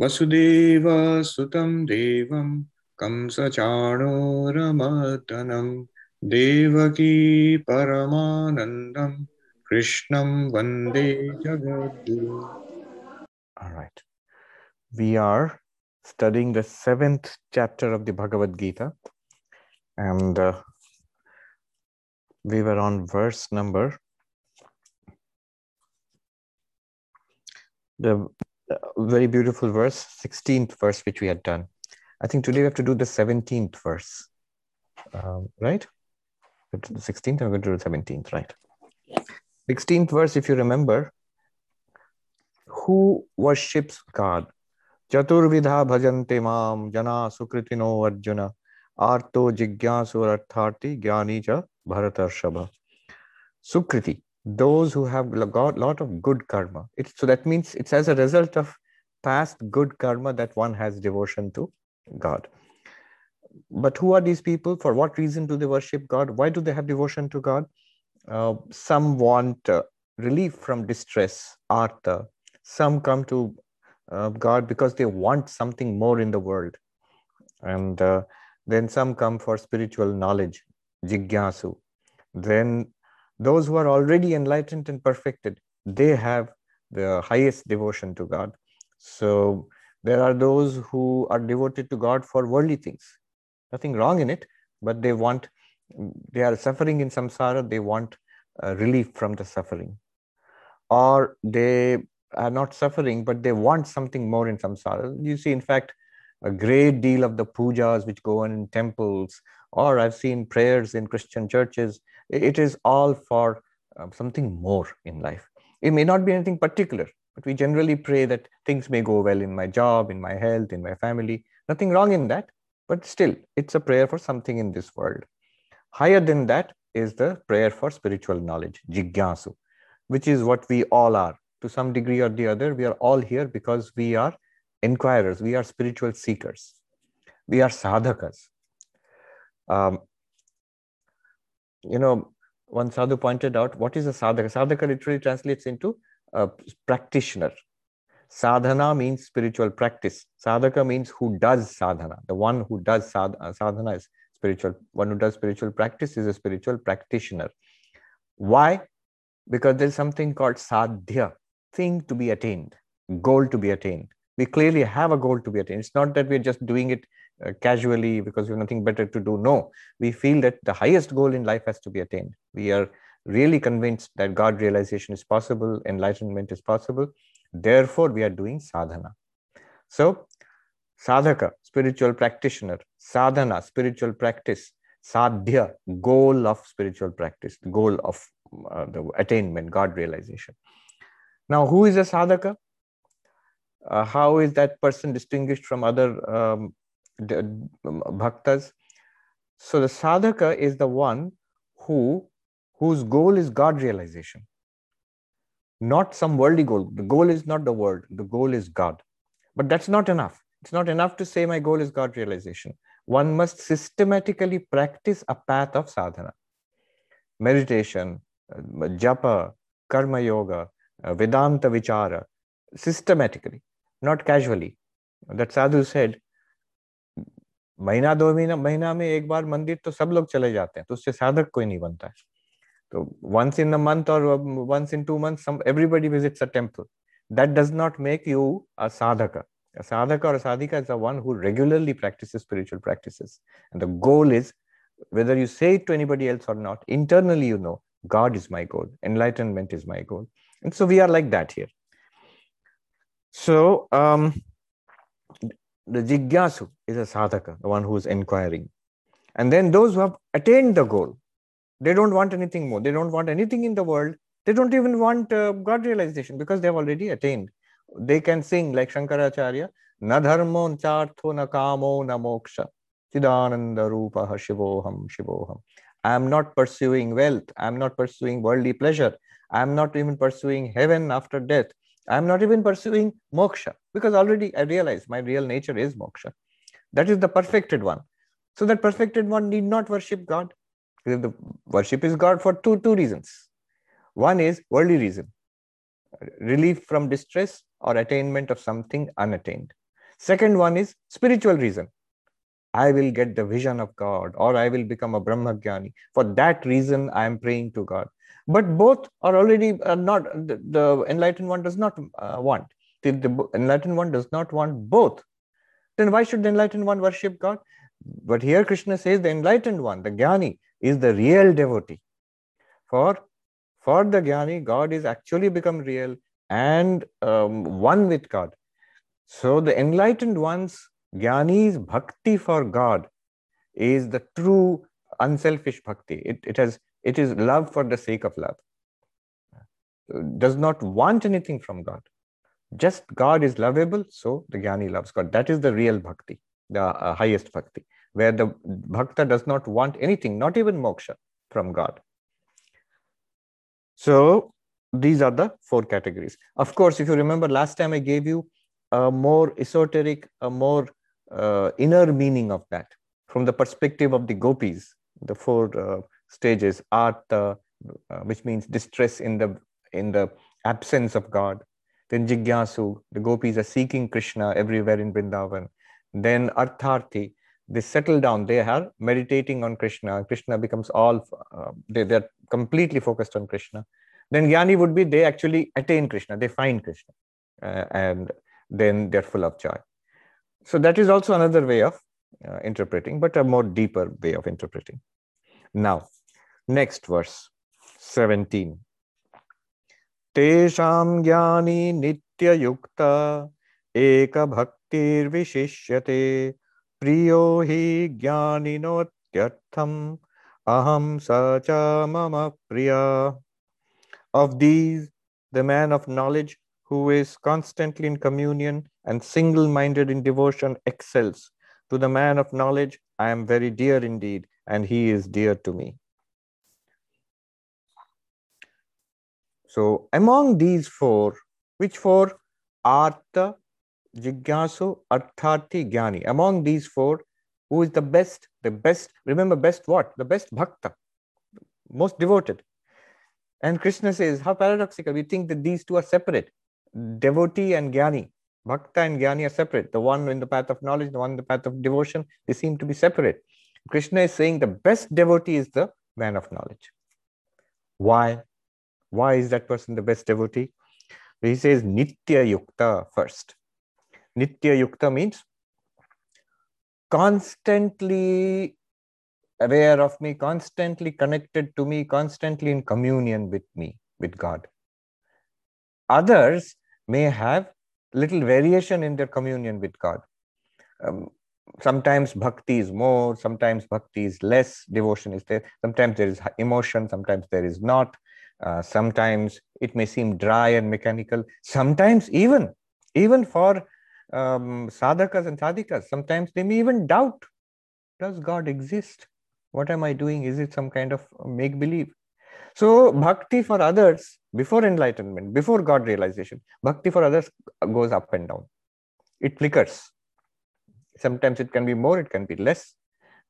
वसुदेवसुतं देवं कंसचाणोरमर्दनं देवकी परमानन्दं कृष्णं वंदे जगद्गुरुम् All right. We are studying the seventh chapter of the Bhagavad Gita. And uh, we were on verse number. The uh, very beautiful verse, 16th verse, which we had done. I think today we have to do the 17th verse. Um, right? Go to The 16th, I'm going to do the 17th, right? 16th verse, if you remember, who worships God? Chaturvidha bhajante mam jana sukritino arjuna arto jigyasu artharthi jnani cha bharatarshabha. Sukriti, those who have got a lot of good karma. It's, so that means it's as a result of past good karma that one has devotion to God. But who are these people? For what reason do they worship God? Why do they have devotion to God? Uh, some want uh, relief from distress, artha. Some come to uh, God because they want something more in the world. And uh, then some come for spiritual knowledge, jigyasu. Then those who are already enlightened and perfected, they have the highest devotion to God. So there are those who are devoted to God for worldly things. Nothing wrong in it, but they want, they are suffering in samsara, they want uh, relief from the suffering. Or they are not suffering, but they want something more in samsara. You see, in fact, a great deal of the pujas which go on in temples, or I've seen prayers in Christian churches, it is all for um, something more in life. It may not be anything particular, but we generally pray that things may go well in my job, in my health, in my family. Nothing wrong in that, but still, it's a prayer for something in this world. Higher than that is the prayer for spiritual knowledge, jigyasu, which is what we all are. To some degree or the other, we are all here because we are inquirers, we are spiritual seekers, we are sadhakas. Um, you know, one sadhu pointed out what is a sadhaka? Sadhaka literally translates into a practitioner. Sadhana means spiritual practice. Sadhaka means who does sadhana. The one who does uh, sadhana is spiritual. One who does spiritual practice is a spiritual practitioner. Why? Because there's something called sadhya, thing to be attained, goal to be attained. We clearly have a goal to be attained. It's not that we're just doing it uh, casually because we have nothing better to do. No, we feel that the highest goal in life has to be attained. We are really convinced that God realization is possible, enlightenment is possible. Therefore, we are doing sadhana. So, sadhaka, spiritual practitioner, sadhana, spiritual practice, sadhya, goal of spiritual practice, goal of uh, the attainment, God realization. Now, who is a sadhaka? Uh, how is that person distinguished from other um, bhaktas? So, the sadhaka is the one who whose goal is God realization, not some worldly goal. The goal is not the world, the goal is God. But that's not enough. It's not enough to say my goal is God realization. One must systematically practice a path of sadhana, meditation, uh, japa, karma yoga, uh, Vedanta vichara, systematically, not casually. That sadhu said, महीना दो महीना महीना में एक बार मंदिर तो सब लोग चले जाते हैं तो उससे साधक कोई नहीं बनता है तो in a month or once in two months some everybody visits a temple that does not make you a sadhaka a sadhaka or a sadhika is the one who regularly practices spiritual practices and the goal is whether you say it to anybody else or not internally you know god is my goal enlightenment is my goal and so we are like that here so um, the jigyasu is a sadhaka the one who is inquiring and then those who have attained the goal they don't want anything more. They don't want anything in the world. They don't even want uh, God realization because they've already attained. They can sing like Shankaracharya, na dharmo chartho na kamo na moksha, chidananda rupa shivoham shivoham. I am not pursuing wealth. I am not pursuing worldly pleasure. I am not even pursuing heaven after death. I am not even pursuing moksha because already I realize my real nature is moksha. That is the perfected one. So that perfected one need not worship God. The worship is God for two, two reasons. One is worldly reason, relief from distress or attainment of something unattained. Second one is spiritual reason. I will get the vision of God or I will become a Brahmagyani. For that reason, I am praying to God. But both are already uh, not, the, the, enlightened one does not uh, want. The, the enlightened one does not want both. Then why should the enlightened one worship God? But here Krishna says the enlightened one, the Jnani, is the real devotee. For, for the Jnani, God is actually become real and um, one with God. So the enlightened one's Jnani's bhakti for God is the true unselfish bhakti. It, it, has, it is love for the sake of love. Does not want anything from God. Just God is lovable, so the Jnani loves God. That is the real bhakti, the uh, highest bhakti, where the bhakta does not want anything, not even moksha from God. So these are the four categories. Of course, if you remember last time I gave you a more esoteric, a more uh, inner meaning of that from the perspective of the gopis, the four uh, stages, artha, uh, which means distress in the in the absence of God. Then jigyasu, the gopis are seeking Krishna everywhere in Vrindavan. Then artharthi, they settle down, they are meditating on Krishna. Krishna becomes all, uh, they, they're completely focused on Krishna. Then jnani would be they actually attain Krishna, they find Krishna, uh, and then they're full of joy. So that is also another way of uh, interpreting, but a more deeper way of interpreting. Now, next verse 17. Tesham jnani nitya yukta eka bhaktir vishishyate priyo hi jnaninotyartham aham sacha mama priya. Of these, the man of knowledge who is constantly in communion and single minded in devotion excels. To the man of knowledge, I am very dear indeed, and he is dear to me. So, among these four, which four? Artha, Jigyasu, Arthati, Jnani. Among these four, who is the best? The best, remember, best what? The best bhakta, most devoted. And Krishna says, how paradoxical. We think that these two are separate devotee and jnani. Bhakta and jnani are separate. The one in the path of knowledge, the one in the path of devotion, they seem to be separate. Krishna is saying the best devotee is the man of knowledge. Why? Why is that person the best devotee? He says Nitya Yukta first. Nitya Yukta means constantly aware of me, constantly connected to me, constantly in communion with me, with God. Others may have little variation in their communion with God. Um, sometimes bhakti is more, sometimes bhakti is less, devotion is there. Sometimes there is emotion, sometimes there is not. Uh, sometimes it may seem dry and mechanical. Sometimes even, even for um, sadhakas and sadhikas, sometimes they may even doubt, does God exist? What am I doing? Is it some kind of make believe? So bhakti for others before enlightenment, before God realization, bhakti for others goes up and down. It flickers. Sometimes it can be more, it can be less.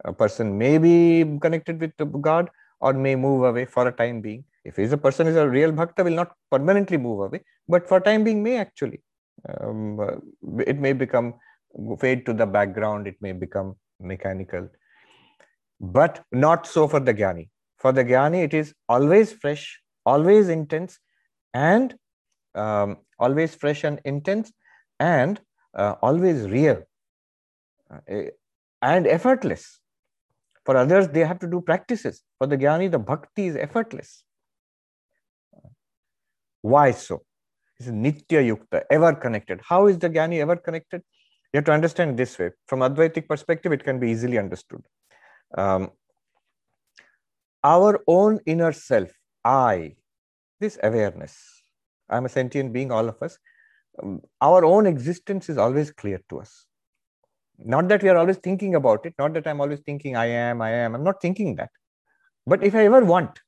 A person may be connected with God or may move away for a time being. If he's a person is a real bhakta, will not permanently move away, but for time being may actually. Um, it may become fade to the background, it may become mechanical. But not so for the jnani. For the jnani, it is always fresh, always intense, and um, always fresh and intense, and uh, always real uh, and effortless. For others, they have to do practices. For the jnani, the bhakti is effortless. Why so? It's nitya yukta, ever connected. How is the jnani ever connected? You have to understand this way. From Advaitic perspective, it can be easily understood. Um, our own inner self, I, this awareness, I'm a sentient being, all of us, um, our own existence is always clear to us. Not that we are always thinking about it, not that I'm always thinking, I am, I am. I'm not thinking that. But if I ever want,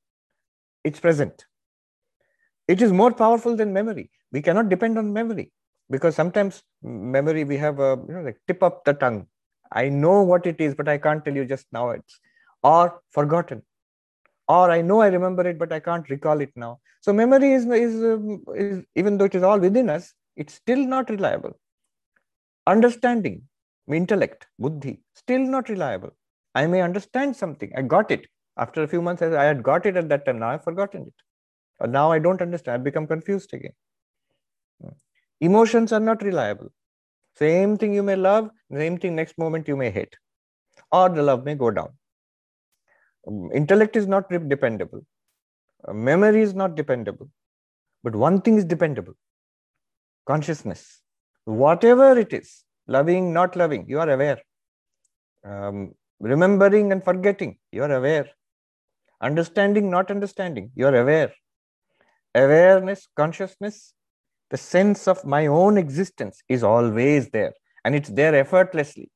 it's present. It is more powerful than memory. We cannot depend on memory because sometimes memory we have a you know like tip up the tongue. I know what it is, but I can't tell you just now. It's or forgotten or I know I remember it, but I can't recall it now. So memory is, is, um, is even though it is all within us, it's still not reliable. Understanding, intellect, buddhi, still not reliable. I may understand something. I got it. After a few months, I had got it at that time. Now I've forgotten it. Or now I don't understand. I've become confused again. Hmm. Emotions are not reliable. Same thing you may love, same thing next moment you may hate. Or the love may go down. Um, intellect is not dependable. Uh, memory is not dependable. But one thing is dependable consciousness. Whatever it is, loving, not loving, you are aware. Um, remembering and forgetting, you are aware. Understanding, not understanding, you are aware. Awareness, consciousness, the sense of my own existence is always there and it's there effortlessly.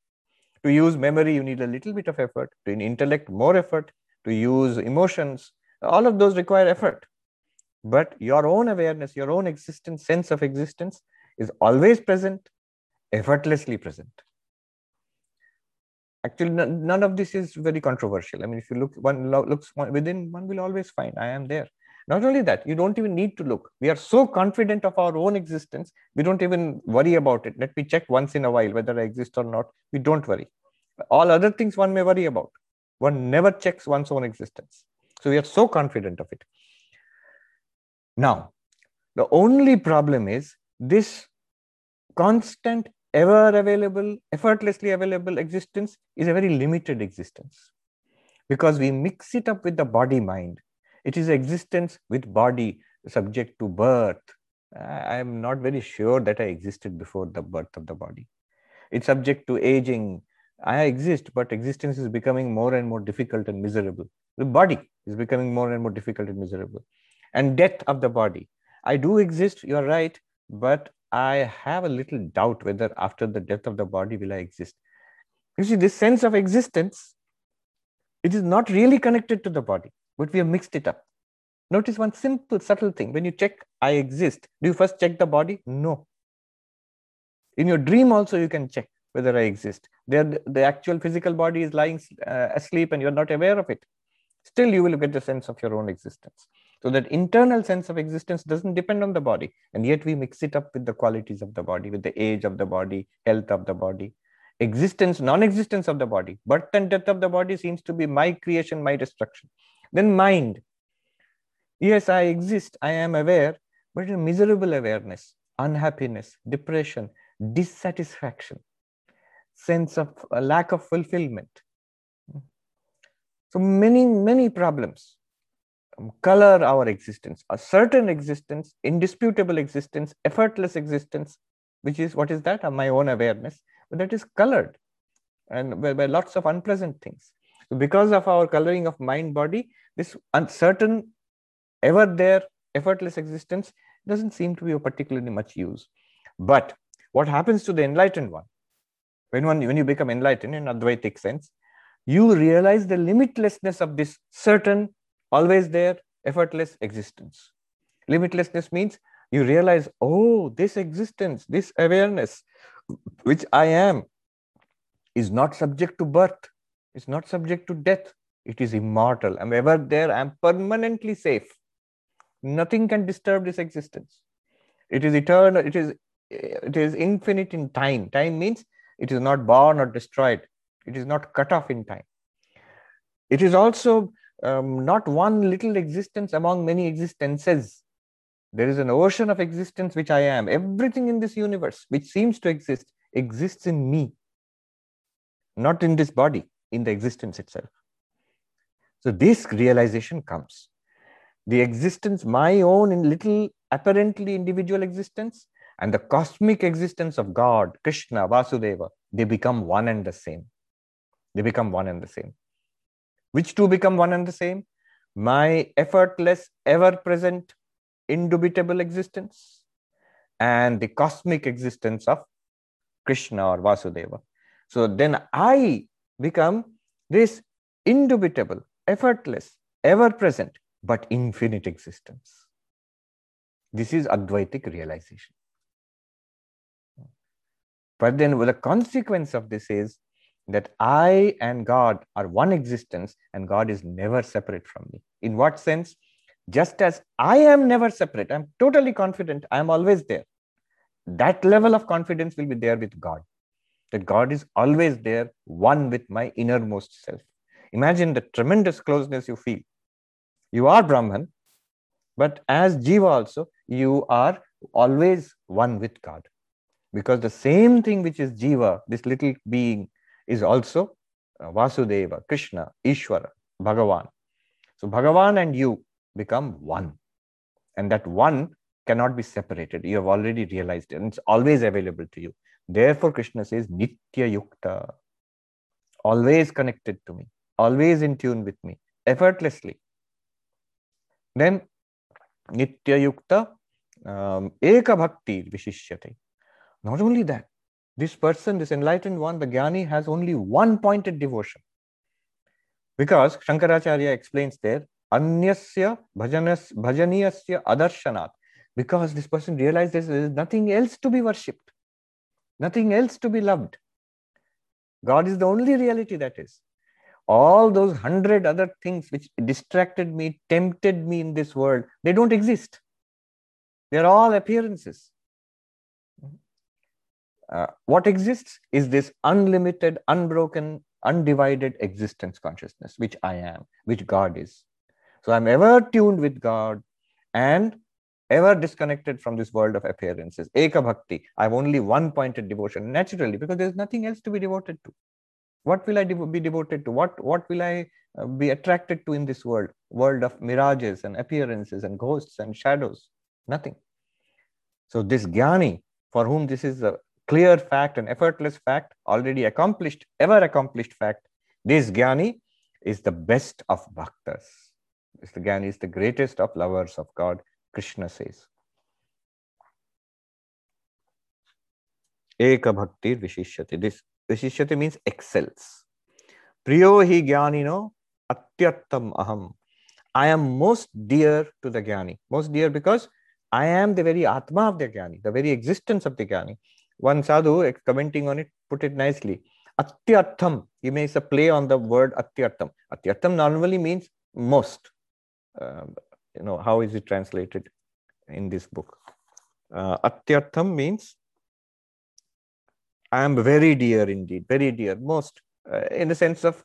To use memory, you need a little bit of effort. To intellect, more effort. To use emotions, all of those require effort. But your own awareness, your own existence, sense of existence is always present, effortlessly present. Actually, none of this is very controversial. I mean, if you look, one looks within, one will always find I am there. Not only that, you don't even need to look. We are so confident of our own existence, we don't even worry about it. Let me check once in a while whether I exist or not. We don't worry. All other things one may worry about. One never checks one's own existence. So we are so confident of it. Now, the only problem is this constant, ever available, effortlessly available existence is a very limited existence because we mix it up with the body mind it is existence with body subject to birth. I am not very sure that I existed before the birth of the body. It's subject to aging. I exist, but existence is becoming more and more difficult and miserable. The body is becoming more and more difficult and miserable. And death of the body. I do exist, you're right, but I have a little doubt whether after the death of the body will I exist. You see, this sense of existence, it is not really connected to the body but we have mixed it up. Notice one simple, subtle thing. When you check, I exist, do you first check the body? No. In your dream, also, you can check whether I exist. There, the actual physical body is lying uh, asleep and you're not aware of it. Still, you will get the sense of your own existence. So, that internal sense of existence doesn't depend on the body. And yet, we mix it up with the qualities of the body, with the age of the body, health of the body, existence, non existence of the body. Birth and death of the body seems to be my creation, my destruction. Then mind. Yes, I exist, I am aware, but a miserable awareness, unhappiness, depression, dissatisfaction, sense of a lack of fulfillment. So many, many problems um, color our existence, a certain existence, indisputable existence, effortless existence, which is what is that? My own awareness, but that is colored and by, by lots of unpleasant things. So because of our coloring of mind body, this uncertain, ever there, effortless existence doesn't seem to be of particularly much use. But what happens to the enlightened one? When, one, when you become enlightened in Advaitic sense, you realize the limitlessness of this certain, always there, effortless existence. Limitlessness means you realize, oh, this existence, this awareness, which I am, is not subject to birth, is not subject to death, it is immortal. I'm ever there. I'm permanently safe. Nothing can disturb this existence. It is eternal. It is it is infinite in time. Time means it is not born or destroyed. It is not cut off in time. It is also um, not one little existence among many existences. There is an ocean of existence which I am. Everything in this universe which seems to exist exists in me, not in this body, in the existence itself. So this realization comes. The existence, my own in little apparently individual existence, and the cosmic existence of God, Krishna, Vasudeva, they become one and the same. They become one and the same. Which two become one and the same? My effortless, ever present, indubitable existence, and the cosmic existence of Krishna or Vasudeva. So then I become this indubitable, effortless, ever present, but infinite existence. This is Advaitic realization. But then the consequence of this is that I and God are one existence and God is never separate from me. In what sense? Just as I am never separate, I'm totally confident, I'm always there. That level of confidence will be there with God. That God is always there, one with my innermost self. Imagine the tremendous closeness you feel. You are Brahman, but as Jiva also, you are always one with God. Because the same thing which is Jiva, this little being, is also uh, Vasudeva, Krishna, Ishvara, Bhagavan. So Bhagavan and you become one. And that one cannot be separated. You have already realized it, and it's always available to you. Therefore, Krishna says, Nitya Yukta, always connected to me, always in tune with me, effortlessly. Then, Nitya Yukta, um, Eka Bhakti Vishishyate. Not only that, this person, this enlightened one, the Jnani, has only one pointed devotion. Because Shankaracharya explains there, Anyasya bhajanas, bhajaniyasya adarshanat. Because this person realizes there is nothing else to be worshipped, nothing else to be loved. God is the only reality that is. All those hundred other things which distracted me, tempted me in this world, they don't exist. They're all appearances. Uh, what exists is this unlimited, unbroken, undivided existence consciousness, which I am, which God is. So I'm ever tuned with God and ever disconnected from this world of appearances. Eka Bhakti. I have only one pointed devotion, naturally, because there's nothing else to be devoted to. What will I de- be devoted to? What, what will I uh, be attracted to in this world? World of mirages and appearances and ghosts and shadows. Nothing. So this Jnani, for whom this is a clear fact, an effortless fact, already accomplished, ever accomplished fact, this Jnani is the best of bhaktas. This Jnani is the greatest of lovers of God, Krishna says. Eka bhakti vishishyate. This vishishyate means excels. Priyo hi jnanino atyartham aham. I am most dear to the jnani. Most dear because I am the very Atma of the Jnani, the very existence of the Jnani. One sadhu commenting on it put it nicely. Atyartham, he makes a play on the word Atyartham. Atyartham normally means most. Uh, you know, how is it translated in this book? Uh, Atyartham means I am very dear indeed, very dear, most, uh, in the sense of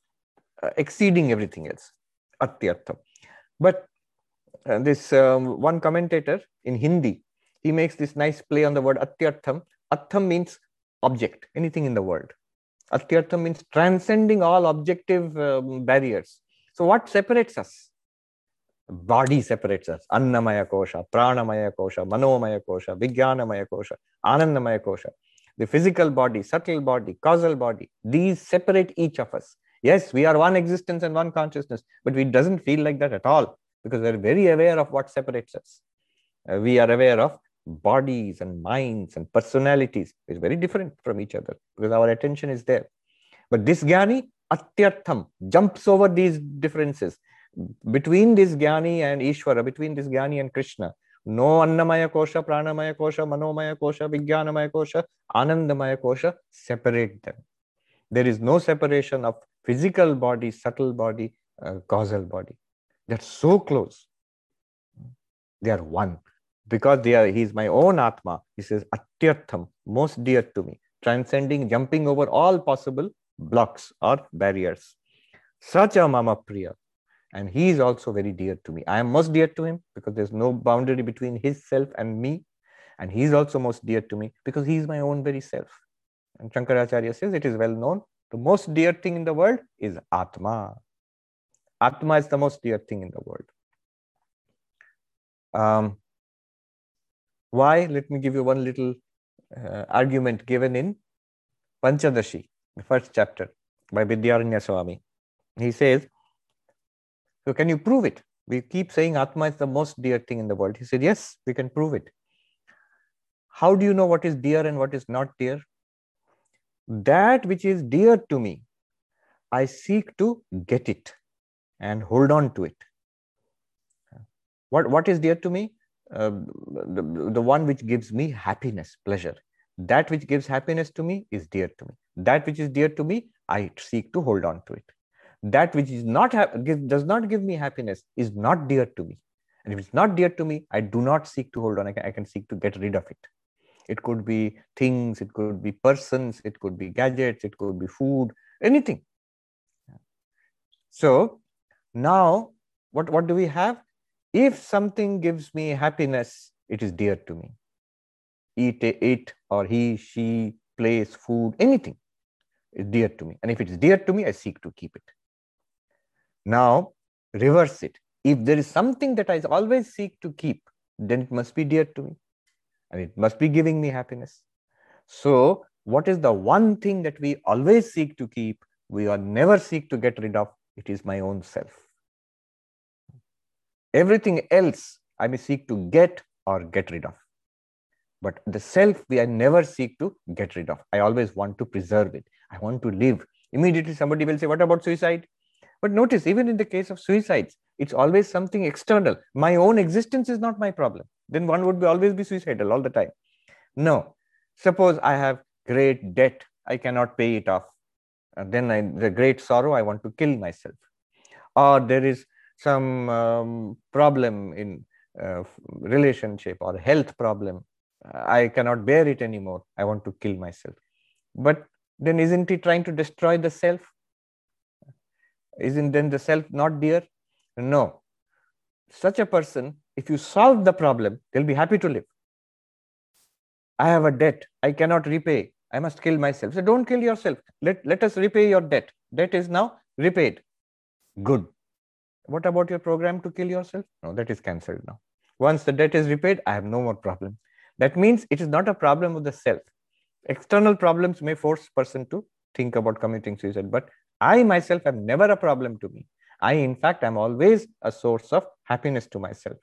uh, exceeding everything else. Atyartham. But uh, this um, one commentator in Hindi, he makes this nice play on the word Atyartham. Artham means object, anything in the world. Atyartham means transcending all objective um, barriers. So, what separates us? Body separates us. Annamaya kosha, pranamaya kosha, manomaya kosha, vijnanamaya kosha, anandamaya kosha. The physical body, subtle body, causal body, these separate each of us. Yes, we are one existence and one consciousness, but it doesn't feel like that at all because we're very aware of what separates us. Uh, we are aware of bodies and minds and personalities is very different from each other because our attention is there. But this Jnani, Atyartham, jumps over these differences between this Jnani and Ishvara, between this Jnani and Krishna. No Annamaya Kosha, Pranamaya Kosha, Manomaya Kosha, Vijnanamaya Kosha, Anandamaya Kosha separate them. There is no separation of physical body, subtle body, uh, causal body. They're so close. They are one because they are, he's my own Atma. He says, Atyartham, most dear to me, transcending, jumping over all possible blocks or barriers. Such a Mama Priya. And he is also very dear to me. I am most dear to him because there's no boundary between his self and me. And he is also most dear to me because he is my own very self. And Shankaracharya says it is well known the most dear thing in the world is Atma. Atma is the most dear thing in the world. Um, why? Let me give you one little uh, argument given in Panchadashi, the first chapter by Vidyaranya Swami. He says, So can you prove it? We keep saying Atma is the most dear thing in the world. He said, Yes, we can prove it. How do you know what is dear and what is not dear? That which is dear to me, I seek to get it and hold on to it. What, what is dear to me? Uh, the, the one which gives me happiness, pleasure. That which gives happiness to me is dear to me. That which is dear to me, I seek to hold on to it. That which is not ha- give, does not give me happiness is not dear to me. And if it's not dear to me, I do not seek to hold on. I can, I can seek to get rid of it. It could be things, it could be persons, it could be gadgets, it could be food, anything. So now, what, what do we have? If something gives me happiness, it is dear to me. Eat it or he, she, place, food, anything is dear to me. And if it is dear to me, I seek to keep it. Now, reverse it. If there is something that I always seek to keep, then it must be dear to me and it must be giving me happiness. So, what is the one thing that we always seek to keep? We are never seek to get rid of. It is my own self. Everything else I may seek to get or get rid of. But the self, we I never seek to get rid of. I always want to preserve it. I want to live. Immediately, somebody will say, What about suicide? But notice, even in the case of suicides, it's always something external. My own existence is not my problem. Then one would be always be suicidal all the time. No. Suppose I have great debt, I cannot pay it off. And then I, the great sorrow, I want to kill myself. Or there is some um, problem in uh, relationship or health problem. I cannot bear it anymore. I want to kill myself. But then isn't he trying to destroy the self? Isn't then the self not dear? No. Such a person, if you solve the problem, they'll be happy to live. I have a debt. I cannot repay. I must kill myself. So don't kill yourself. Let, let us repay your debt. Debt is now repaid. Good. What about your program to kill yourself? No, that is cancelled now. Once the debt is repaid, I have no more problem. That means it is not a problem of the self. External problems may force person to think about committing suicide, but I myself am never a problem to me. I, in fact, am always a source of happiness to myself.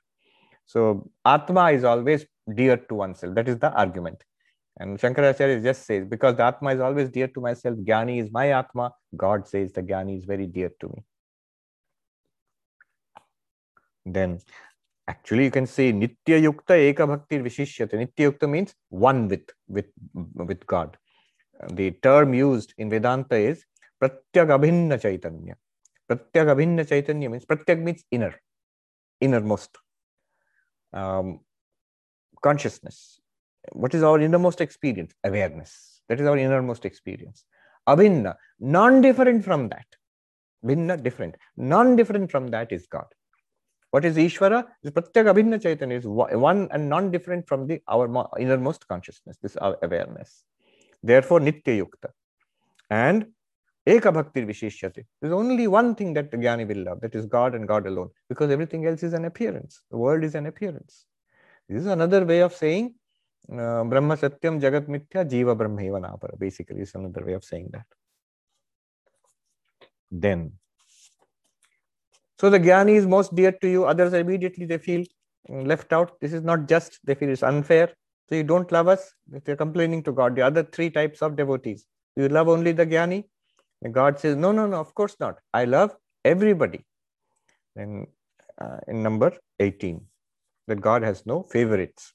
So, Atma is always dear to oneself. That is the argument. And Shankaracharya just says, because the Atma is always dear to myself, Jnani is my Atma, God says the Jnani is very dear to me. Then, actually, you can say Nitya Yukta Eka Bhakti Vishishyate. Nitya Yukta means one with, with, with God. The term used in Vedanta is Pratyak Chaitanya. Chaitanya means Pratyak means inner, innermost um, consciousness. What is our innermost experience? Awareness. That is our innermost experience. Abhinna, non different from that. Bhinna, different. Non different from that is God. What is Ishvara? This Pratyak Abhinna Chaitanya is one and non different from the our innermost consciousness, this our awareness. Therefore, Nitya Yukta. And Eka Bhakti Vishishyate. There's only one thing that the Jnani will love, that is God and God alone, because everything else is an appearance. The world is an appearance. This is another way of saying uh, Brahma Satyam Jagat Mithya Jiva Brahmeva Napara. Basically, it's another way of saying that. Then, so the Jnani is most dear to you, others immediately they feel left out. This is not just, they feel it's unfair. So you don't love us if they're complaining to God. The other three types of devotees. You love only the Jnani and God says, No, no, no, of course not. I love everybody. Then uh, in number 18, that God has no favorites.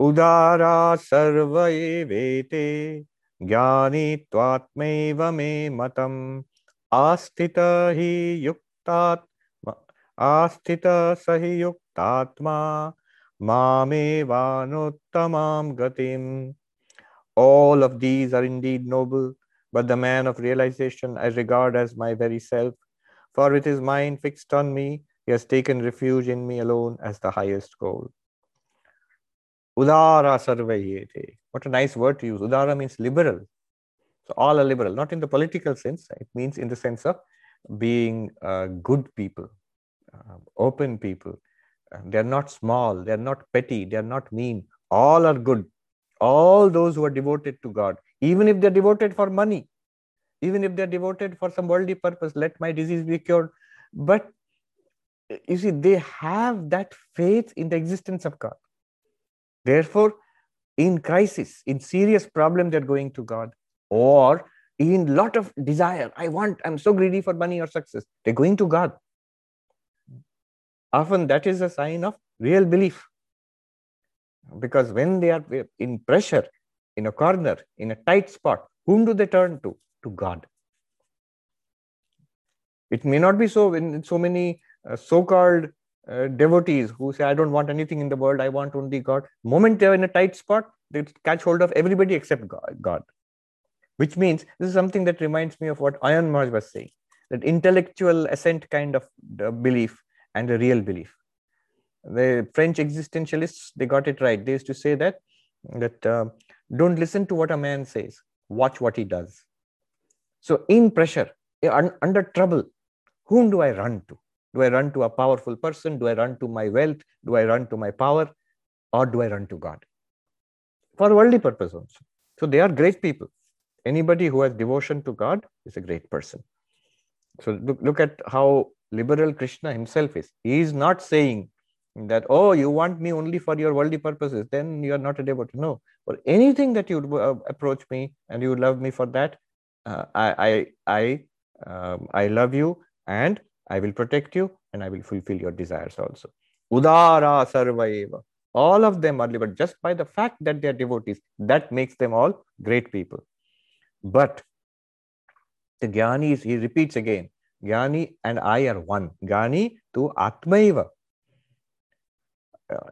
Udara sarva vete jnani tvatmeva me matam asthita hi yuktat asthita sahi yuktatma mame vanuttamam gatim. All of these are indeed noble but the man of realization I regard as my very self. For with his mind fixed on me, he has taken refuge in me alone as the highest goal. Udara sarvayete. What a nice word to use. Udara means liberal. So all are liberal, not in the political sense. It means in the sense of being uh, good people, uh, open people. Uh, they're not small, they're not petty, they're not mean. All are good. All those who are devoted to God even if they're devoted for money, even if they're devoted for some worldly purpose, let my disease be cured. But eh, you see, they have that faith in the existence of God. Therefore, in crisis, in serious problem, they're going to God. Or in lot of desire, I want, I'm so greedy for money or success, they're going to God. Often that is a sign of real belief. Because when they are eh, in pressure, in a corner, in a tight spot, whom do they turn to? To God. It may not be so in so many uh, so called uh, devotees who say, I don't want anything in the world, I want only God. Moment they're in a tight spot, they catch hold of everybody except God. Which means this is something that reminds me of what Ayan Maharaj was saying that intellectual assent kind of belief and a real belief. The French existentialists, they got it right. They used to say that, that uh, don't listen to what a man says, watch what he does. So in pressure, eh, under trouble, whom do I run to? Do I run to a powerful person? Do I run to my wealth? Do I run to my power? Or do I run to God? For worldly purpose also. So they are great people. Anybody who has devotion to God is a great person. So look, look at how liberal Krishna himself is. He is not saying that, oh, you want me only for your worldly purposes, then you are not a devotee. No, for anything that you uh, approach me and you love me for that, uh, I, I, I, um, I love you and I will protect you and I will fulfill your desires also. Udara sarvaeva. All of them are liberal just by the fact that they are devotees. That makes them all great people. But the Jnani is, he repeats again, Jnani and I are one. Jnani to Atmaiva.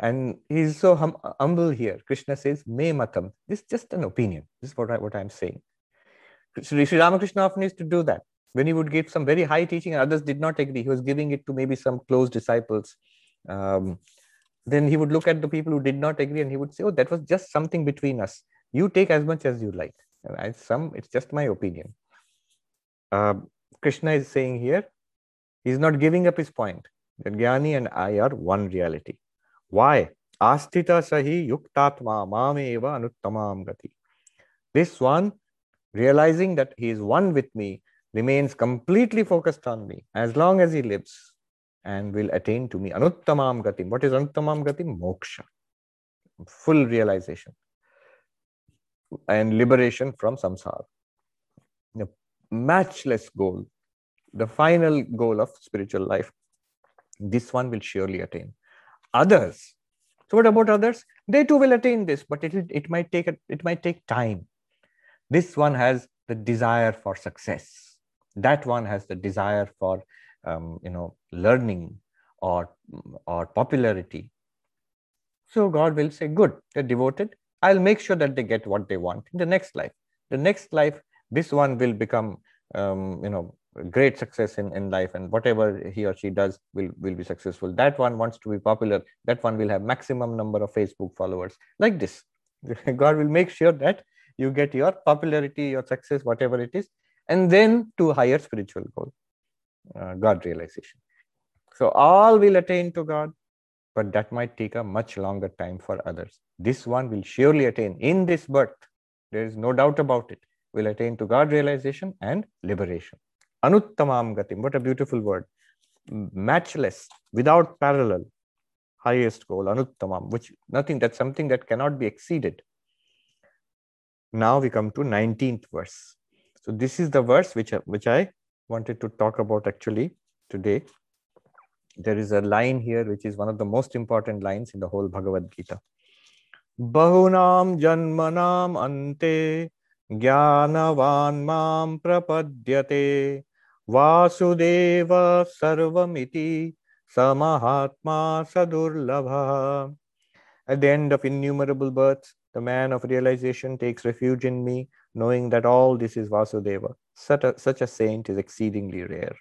And he's so hum humble here. Krishna says, Me matam. This is just an opinion. This is what, I, what I'm saying. Sri Ramakrishna often used to do that when he would give some very high teaching and others did not agree, he was giving it to maybe some close disciples. Um, then he would look at the people who did not agree and he would say, Oh, that was just something between us. You take as much as you like. And some, it's just my opinion. Uh, Krishna is saying here, he's not giving up his point that Jnani and I are one reality. Why? Astita sahi yuktatma mameva anuttamam gati. This one, realizing that he is one with me, remains completely focused on me as long as he lives and will attain to me. Anuttamam gatim. What is Anuttamam gatim? Moksha. Full realization and liberation from samsara. The matchless goal, the final goal of spiritual life. This one will surely attain. Others. So what about others? They too will attain this, but it, it might take a, it might take time. This one has the desire for success that one has the desire for um, you know learning or or popularity so god will say good they're devoted i'll make sure that they get what they want in the next life the next life this one will become um, you know great success in, in life and whatever he or she does will will be successful that one wants to be popular that one will have maximum number of facebook followers like this god will make sure that you get your popularity your success whatever it is and then to higher spiritual goal, uh, God realization. So all will attain to God, but that might take a much longer time for others. This one will surely attain in this birth. There is no doubt about it. Will attain to God realization and liberation. Anuttamam gatim. What a beautiful word. Matchless, without parallel, highest goal, anuttamam, which nothing, that's something that cannot be exceeded. Now we come to 19th verse. So this is the verse which, which I wanted to talk about actually today. There is a line here which is one of the most important lines in the whole Bhagavad Gita. Bahunam janmanam ante jnanavan mam prapadyate vasudeva sarvamiti samahatma sadurlabha. At the end of innumerable births, the man of realization takes refuge in me knowing that all this is Vasudeva. Such a, such a saint is exceedingly rare.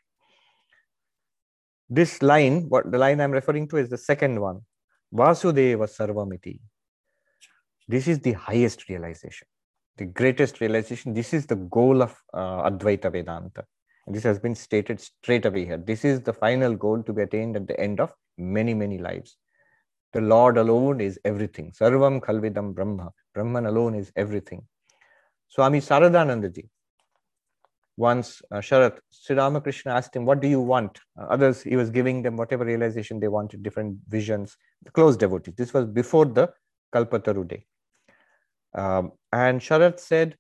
This line, what the line I'm referring to is the second one. Vasudeva Sarvamiti. This is the highest realization, the greatest realization. This is the goal of uh, Advaita Vedanta. This has been stated straight away here. This is the final goal to be attained at the end of many, many lives. The Lord alone is everything. Sarvam Khalvidam Brahma. Brahman alone is everything. Swami Saradanandaji. Once uh, Sharat, Sri Ramakrishna asked him, What do you want? Uh, others, he was giving them whatever realization they wanted, different visions, the close devotees. This was before the Kalpataru day. Um, and Sharat said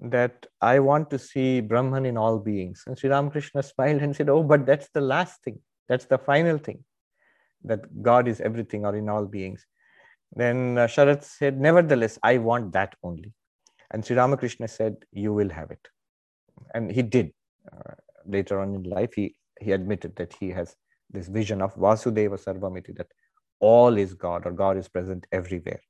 that I want to see Brahman in all beings. And Sri Ramakrishna smiled and said, Oh, but that's the last thing. That's the final thing. That God is everything or in all beings. Then uh, Sharat said, Nevertheless, I want that only. And Sri Ramakrishna said, You will have it. And he did. Uh, later on in life, he, he admitted that he has this vision of Vasudeva Sarvamiti, that all is God or God is present everywhere.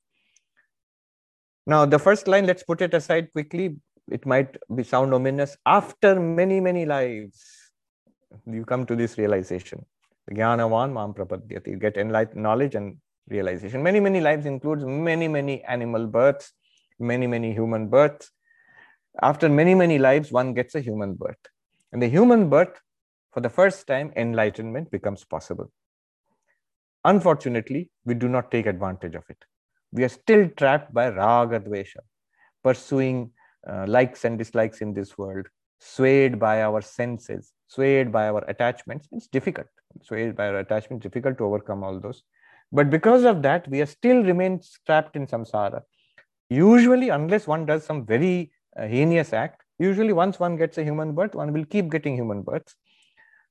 Now, the first line, let's put it aside quickly. It might be sound ominous. After many, many lives, you come to this realization. Jnanavan mam prapadyati. You get enlightened knowledge and realization. Many, many lives includes many, many animal births, many, many human births. After many, many lives, one gets a human birth. And the human birth, for the first time, enlightenment becomes possible. Unfortunately, we do not take advantage of it. We are still trapped by raga dvesha, pursuing uh, likes and dislikes in this world, swayed by our senses, swayed by our attachments. It's difficult. Swayed by our attachments, difficult to overcome all those. But because of that, we are still remain trapped in samsara. Usually, unless one does some very uh, heinous act, usually once one gets a human birth, one will keep getting human births.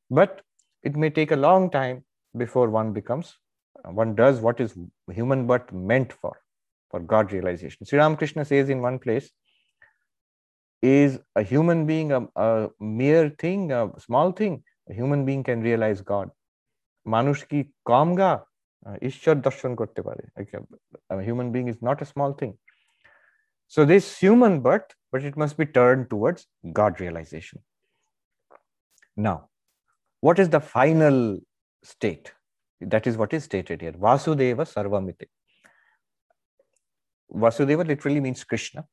But it may take a long time before one becomes, one does what is human birth meant for, for God realization. Sri Ramakrishna says in one place, is a human being a, a mere thing, a small thing? A human being can realize God. মানুষ কি কম গা ঈশ্বর দর্শন করতে পারে human being is not a small thing so this human birth but it must be turned towards god realization now what is the final state That is what is stated here. Vasudeva sarvamiti vasudeva literally means krishna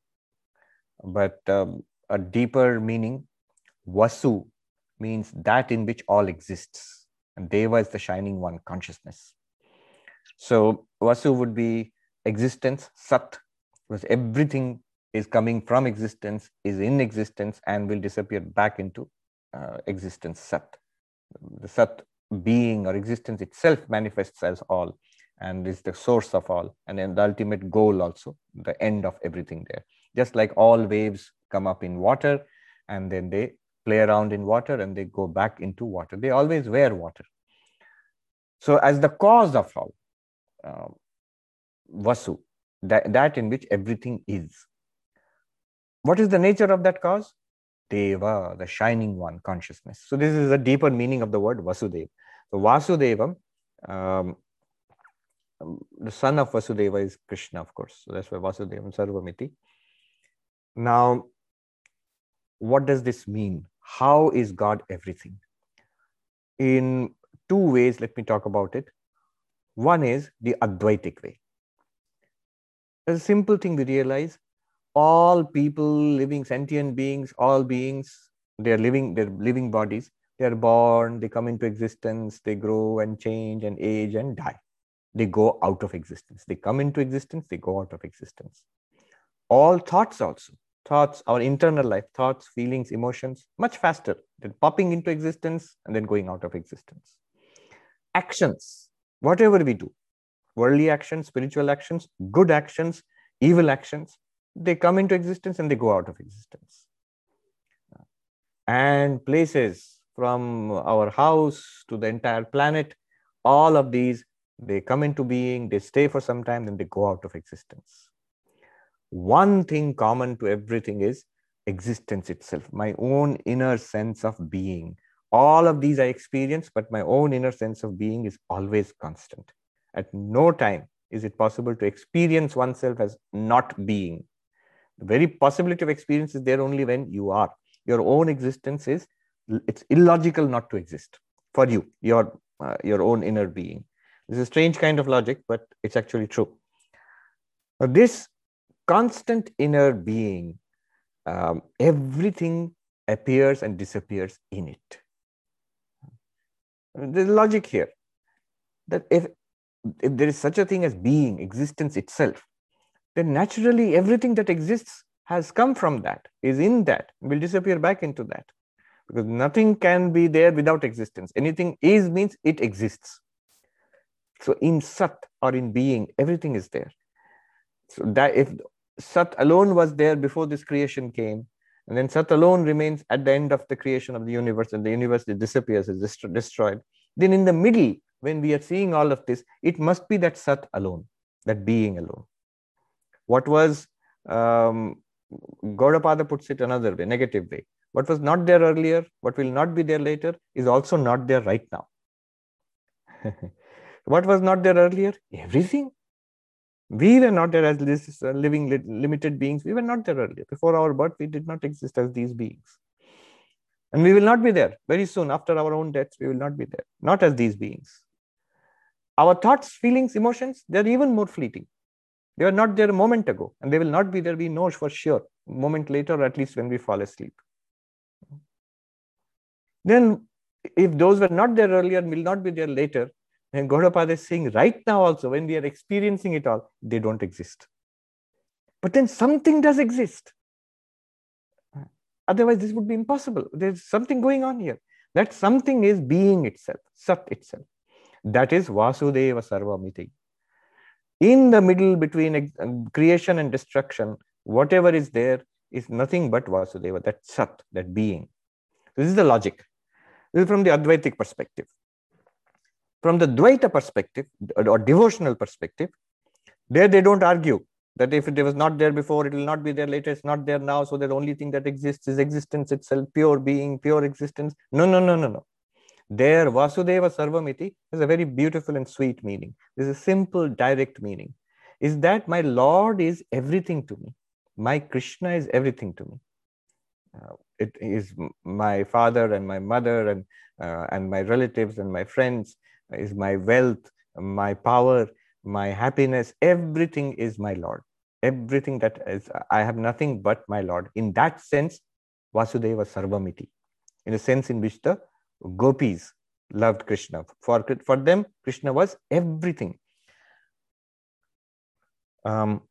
but um, a deeper meaning vasu means that in which all exists and deva is the shining one consciousness. So Vasu would be existence, Sat, because everything is coming from existence, is in existence, and will disappear back into uh, existence, Sat. The Sat being or existence itself manifests as all and is the source of all, and then the ultimate goal also, the end of everything there. Just like all waves come up in water and then they play around in water and they go back into water. They always wear water. So, as the cause of all, uh, vasu, that, that in which everything is. What is the nature of that cause? Deva, the shining one, consciousness. So this is a deeper meaning of the word Vasudeva. So Vasudeva, um, the son of Vasudeva is Krishna, of course. So that's why Vasudevam Sarvamiti. Now, what does this mean? How is God everything? In two ways, let me talk about it. One is the Advaitic way. A simple thing we realize all people, living sentient beings, all beings, they're living, they're living bodies. They're born, they come into existence, they grow and change and age and die. They go out of existence. They come into existence, they go out of existence. All thoughts also, thoughts, our internal life, thoughts, feelings, emotions, much faster. They're popping into existence and then going out of existence. Actions, whatever we do worldly actions spiritual actions good actions evil actions they come into existence and they go out of existence and places from our house to the entire planet all of these they come into being they stay for some time then they go out of existence one thing common to everything is existence itself my own inner sense of being all of these I experience, but my own inner sense of being is always constant. At no time is it possible to experience oneself as not being. The very possibility of experience is there only when you are. Your own existence is, it's illogical not to exist for you, your, uh, your own inner being. This is a strange kind of logic, but it's actually true. Now, this constant inner being, um, everything appears and disappears in it There's logic here that if, if there is such a thing as being, existence itself, then naturally everything that exists has come from that, is in that, will disappear back into that. Because nothing can be there without existence. Anything is means it exists. So in Sat or in being, everything is there. So that if Sat alone was there before this creation came, and then Sat alone remains at the end of the creation of the universe, and the universe disappears, is dest- destroyed. Then in the middle, when we are seeing all of this, it must be that Sat alone, that being alone. What was um, Gaudapada puts it another way, negative way. What was not there earlier, what will not be there later, is also not there right now. what was not there earlier? Everything. We were not there as this, uh, living limited beings. We were not there earlier. Before our birth, we did not exist as these beings. And we will not be there very soon after our own deaths. We will not be there, not as these beings. Our thoughts, feelings, emotions, they're even more fleeting. They were not there a moment ago, and they will not be there, we know for sure, moment later, or at least when we fall asleep. Then, if those were not there earlier will not be there later, and Gaudapada is saying right now also, when we are experiencing it all, they don't exist. But then something does exist. Otherwise, this would be impossible. There's something going on here. That something is being itself, Sat itself. That is Vasudeva Sarvamiti. In the middle between um, creation and destruction, whatever is there is nothing but Vasudeva, that Sat, that being. This is the logic. This is from the Advaitic perspective. From the Dvaita perspective or devotional perspective, there they don't argue that if it was not there before, it will not be there later, it's not there now. So the only thing that exists is existence itself, pure being, pure existence. No, no, no, no, no. There, Vasudeva Sarvamiti has a very beautiful and sweet meaning. This is a simple, direct meaning. Is that my Lord is everything to me. My Krishna is everything to me. Uh, it is my father and my mother and, uh, and my relatives and my friends, is my wealth, my power, my happiness. Everything is my Lord. Everything that is, I have nothing but my Lord. In that sense, Vasudeva Sarvamiti, in a sense in which the gopis loved Krishna. For, for them, Krishna was everything. Um,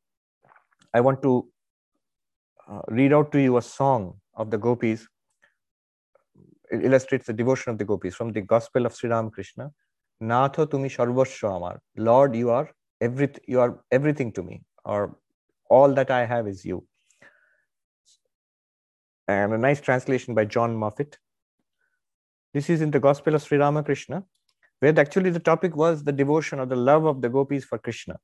I want to uh, read out to you a song of the gopis. It illustrates the devotion of the gopis from the Gospel of Sri Ramakrishna. Natha tumi sarvasva amar. Lord, you are everything. You are everything to me, or all that I have is you. And a nice translation by John Moffitt. This is in the Gospel of Sri Ramakrishna, where actually the topic was the devotion or the love of the gopis for Krishna.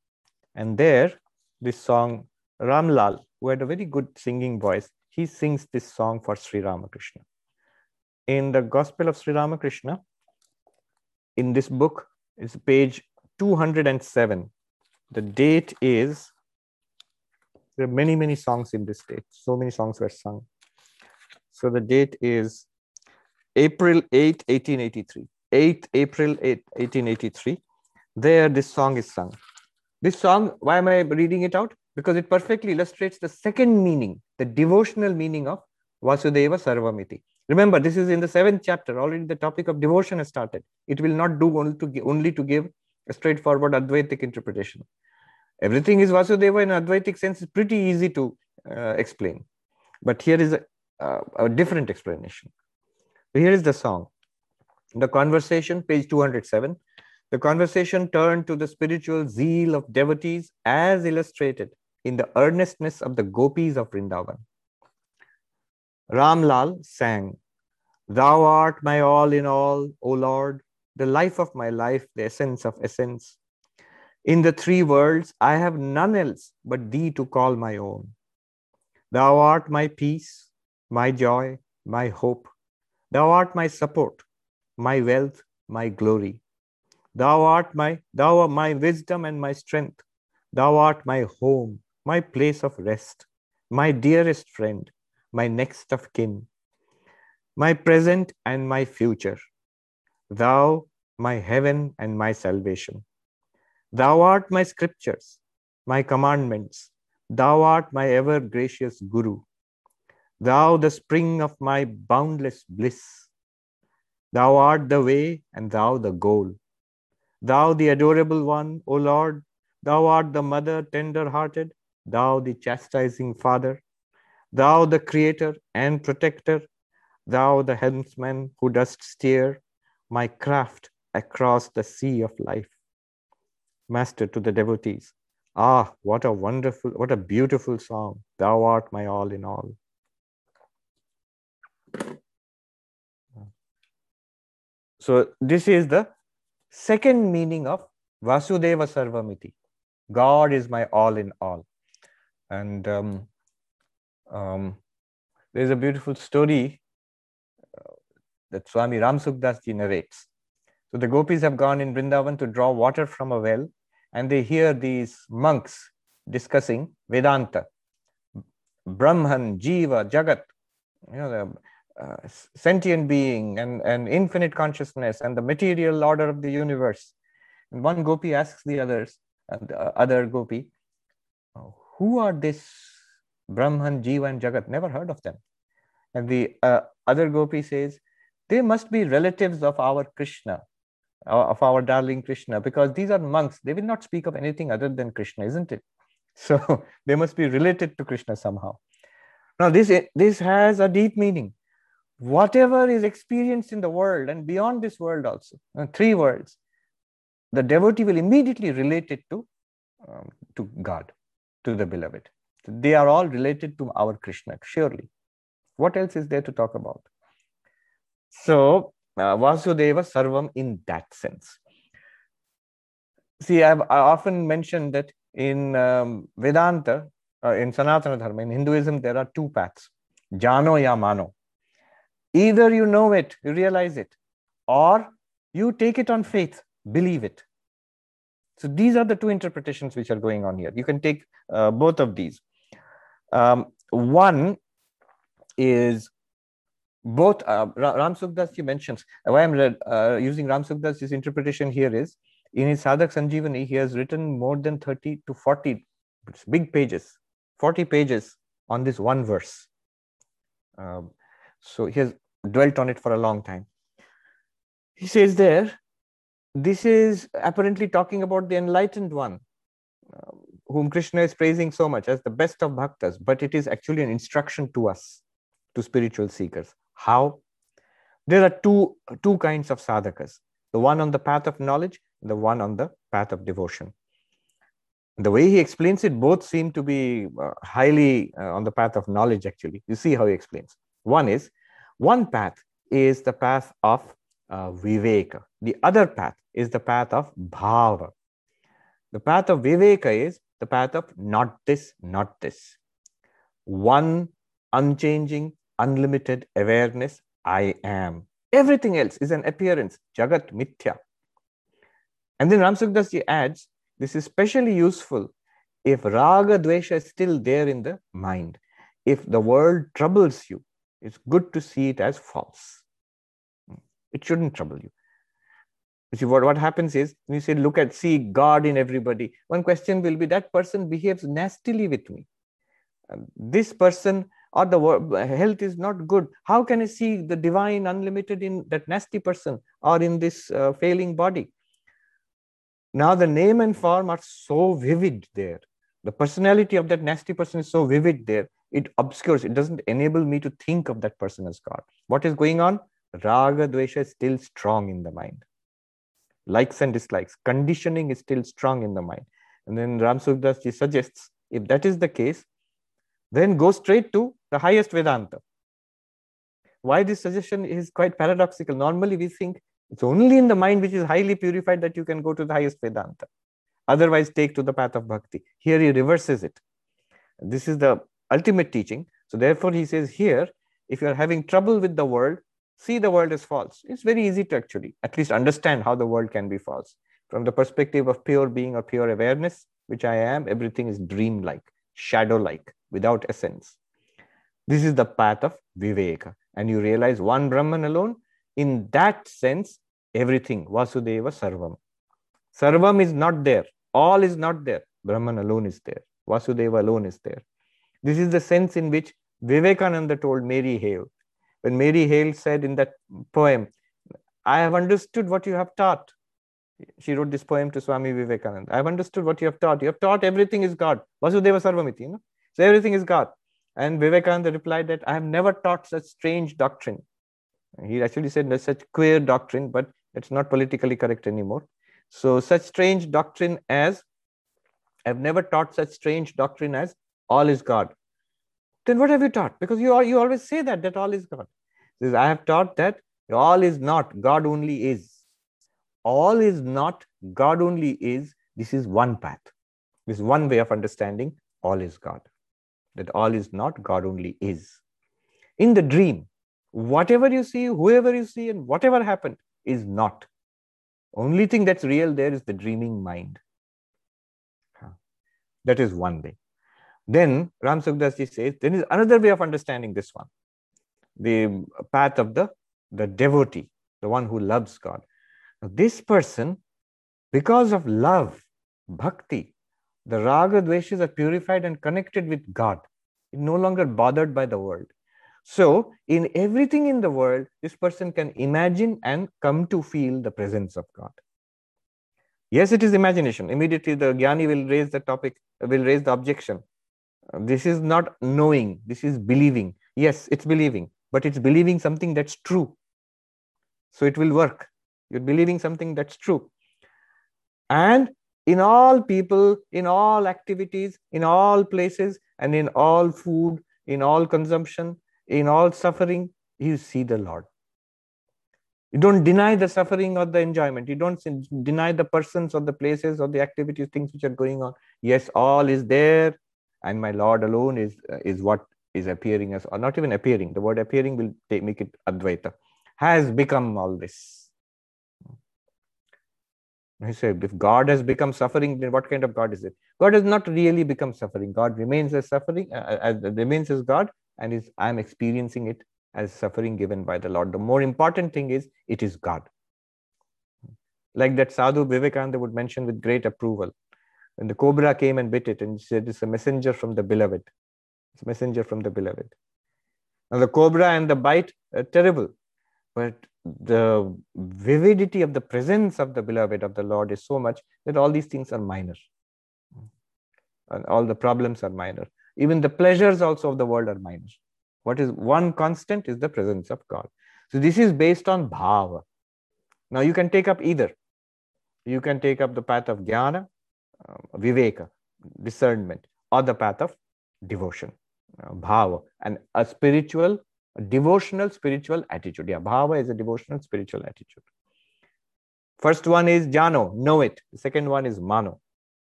And there, this song, Ramlal, who had a very good singing voice, he sings this song for Sri Ramakrishna. In the Gospel of Sri Ramakrishna, in this book, it's page 207. The date is, there are many, many songs in this date. So many songs were sung. So the date is April 8, 1883. 8 April 8, 1883. There, this song is sung. This song, why am I reading it out? Because it perfectly illustrates the second meaning, the devotional meaning of Vasudeva Sarvamiti. Remember, this is in the seventh chapter. Already the topic of devotion has started. It will not do only to, give, only to give a straightforward Advaitic interpretation. Everything is Vasudeva in Advaitic sense is pretty easy to uh, explain. But here is a, uh, a different explanation. Here is the song. The conversation, page 207. The conversation turned to the spiritual zeal of devotees as illustrated in the earnestness of the gopis of Vrindavan. Ramlal sang, Thou art my all in all, O Lord, the life of my life, the essence of essence. In the three worlds, I have none else but thee to call my own. Thou art my peace, my joy, my hope, Thou art my support, my wealth, my glory. Thou art my, thou art my wisdom and my strength. Thou art my home, my place of rest, my dearest friend, my next of kin, my present and my future. Thou, my heaven and my salvation. Thou art my scriptures, my commandments. Thou art my ever gracious Guru. Thou, the spring of my boundless bliss. Thou art the way and thou the goal. Thou, the adorable one, O Lord, thou art the mother tender hearted, thou, the chastising father, thou, the creator and protector, thou, the helmsman who dost steer my craft across the sea of life. Master to the devotees, ah, what a wonderful, what a beautiful song. Thou art my all in all. So this is the second meaning of Vasudeva Sarvamiti. God is my all in all. And um, um, there's a beautiful story uh, that Swami Ramsukdas narrates. So the gopis have gone in Vrindavan to draw water from a well, and they hear these monks discussing Vedanta, Brahman, Jiva, Jagat, you know, uh, sentient being and, and infinite consciousness and the material order of the universe. And one gopi asks the others, and the other gopi, who are this Brahman, Jiva, and Jagat? Never heard of them. And the uh, other gopi says, they must be relatives of our Krishna, uh, of our darling Krishna, because these are monks. They will not speak of anything other than Krishna, isn't it? So they must be related to Krishna somehow. Now, this, this has a deep meaning. Whatever is experienced in the world and beyond this world also, uh, three worlds, the devotee will immediately relate it to, um, to God, to the beloved. They are all related to our Krishna, surely. What else is there to talk about? So, uh, Vasudeva Sarvam in that sense. See, I've I often mentioned that in um, Vedanta, uh, in Sanatana Dharma, in Hinduism, there are two paths Jano ya Mano. Either you know it, you realize it, or you take it on faith, believe it. So these are the two interpretations which are going on here. You can take uh, both of these. Um, one is both uh, Ram Sukhdasji mentions why I'm uh, using Ram Sukhdasji's interpretation here is in his Sadhak Sanjeevani, he has written more than 30 to 40 big pages, 40 pages on this one verse. Um, so he has dwelt on it for a long time. He says there, this is apparently talking about the enlightened one, uh, whom Krishna is praising so much as the best of bhaktas, but it is actually an instruction to us, to spiritual seekers. How? There are two, two kinds of sadhakas the one on the path of knowledge, the one on the path of devotion. The way he explains it, both seem to be uh, highly uh, on the path of knowledge, actually. You see how he explains. One is, one path is the path of uh, viveka, the other path is the path of bhava. The path of viveka is the path of not this, not this. One unchanging, unlimited awareness, I am. Everything else is an appearance, Jagat Mithya. And then Ramsukdas adds, this is especially useful if Raga Dvesha is still there in the mind. If the world troubles you, it's good to see it as false. It shouldn't trouble you. You see, what, what happens is when you say, look at, see God in everybody, one question will be that person behaves nastily with me. This person or the health is not good. How can I see the divine unlimited in that nasty person or in this uh, failing body? Now the name and form are so vivid there. The personality of that nasty person is so vivid there. It obscures, it doesn't enable me to think of that person as God. What is going on? Raga Dvesha is still strong in the mind. Likes and dislikes. Conditioning is still strong in the mind. And then Ram Sukdas suggests if that is the case, then go straight to the highest Vedanta. Why this suggestion is quite paradoxical. Normally, we think it's only in the mind which is highly purified that you can go to the highest Vedanta. Otherwise, take to the path of bhakti. Here he reverses it. This is the ultimate teaching. So, therefore, he says here, if you are having trouble with the world, see the world as false. It's very easy to actually at least understand how the world can be false. From the perspective of pure being or pure awareness, which I am, everything is dream like, shadow like, without essence. This is the path of Viveka. And you realize one Brahman alone, in that sense, everything, Vasudeva Sarvam. Sarvam is not there. All is not there. Brahman alone is there. Vasudeva alone is there. This is the sense in which Vivekananda told Mary Hale. When Mary Hale said in that poem, I have understood what you have taught. She wrote this poem to Swami Vivekananda. I have understood what you have taught. You have taught everything is God. Vasudeva Sarvamiti. You know? So everything is God. And Vivekananda replied that I have never taught such strange doctrine. He actually said there's such queer doctrine, but it's not politically correct anymore. So such strange doctrine as I've never taught such strange doctrine as all is God. Then what have you taught? Because you are, you always say that that all is God. Says, I have taught that all is not, God only is. All is not, God only is. This is one path. This is one way of understanding all is God that all is not, God only is. In the dream, whatever you see, whoever you see, and whatever happened is not. Only thing that's real there is the dreaming mind. That is one way. Then Ram Sukdas ji says there is another way of understanding this one, the path of the, the devotee, the one who loves God. Now, this person, because of love, bhakti, the raga dveshas are purified and connected with God, no longer bothered by the world. So, in everything in the world, this person can imagine and come to feel the presence of God. Yes, it is imagination. Immediately, the Jnani will raise the topic, will raise the objection. This is not knowing, this is believing. Yes, it's believing, but it's believing something that's true. So, it will work. You're believing something that's true. And in all people, in all activities, in all places, and in all food, in all consumption, in all suffering, you see the Lord. You don't deny the suffering or the enjoyment. You don't deny the persons or the places or the activities, things which are going on. Yes, all is there, and my Lord alone is is what is appearing as, or not even appearing. The word appearing will take, make it Advaita. Has become all this. He said, if God has become suffering, then what kind of God is it? God has not really become suffering. God remains as suffering, uh, uh as, remains as God, and is I'm experiencing it as suffering given by the Lord. The more important thing is it is God. Like that Sadhu Vivekananda would mention with great approval. When the cobra came and bit it, and said, It's a messenger from the beloved. It's a messenger from the beloved. Now, the cobra and the bite are terrible, but the vividity of the presence of the beloved of the Lord is so much that all these things are minor. And all the problems are minor. Even the pleasures also of the world are minor. What is one constant is the presence of God. So this is based on bhava. Now you can take up either. You can take up the path of jnana, uh, viveka, discernment, or the path of devotion, uh, bhava, and a spiritual, a devotional spiritual attitude. Yeah, bhava is a devotional spiritual attitude. First one is jano, know it. The second one is mano,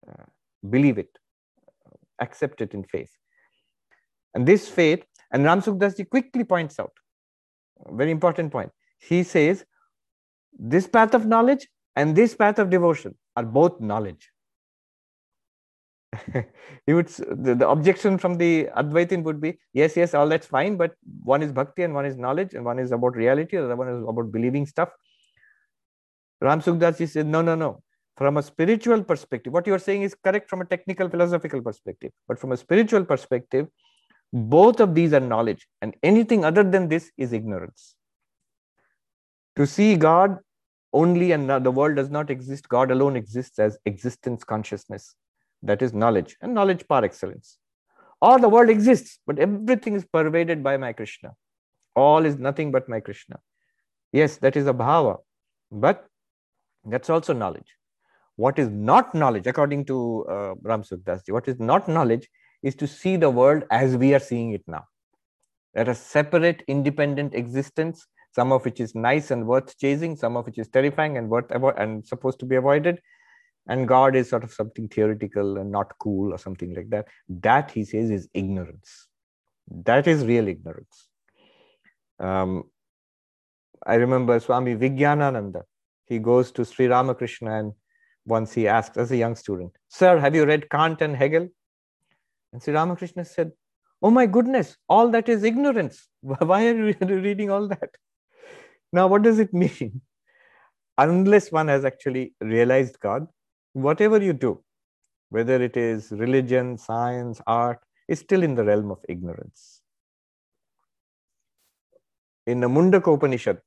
uh, believe it, accept it in faith. And this faith, and Ram Sukdas quickly points out, very important point. He says, this path of knowledge and this path of devotion are both knowledge. he would the, the, objection from the Advaitin would be yes, yes, all that's fine, but one is bhakti and one is knowledge, and one is about reality, the other one is about believing stuff. Ram Sukdas said, no, no, no from a spiritual perspective, what you are saying is correct from a technical philosophical perspective, but from a spiritual perspective, both of these are knowledge, and anything other than this is ignorance. To see God only and the world does not exist, God alone exists as existence consciousness. That is knowledge, and knowledge par excellence. Or the world exists, but everything is pervaded by my Krishna. All is nothing but my Krishna. Yes, that is a bhava, but that's also knowledge. What is not knowledge, according to uh, Ram what is not knowledge is to see the world as we are seeing it now. That a separate, independent existence, some of which is nice and worth chasing, some of which is terrifying and worth avo- and supposed to be avoided. And God is sort of something theoretical and not cool or something like that. That he says is ignorance. That is real ignorance. Um, I remember Swami Vijnananda. He goes to Sri Ramakrishna and once he asked as a young student, Sir, have you read Kant and Hegel? And Sri Ramakrishna said, Oh my goodness, all that is ignorance. Why are you reading all that? Now, what does it mean? Unless one has actually realized God, whatever you do, whether it is religion, science, art, is still in the realm of ignorance. In the Mundaka Upanishad,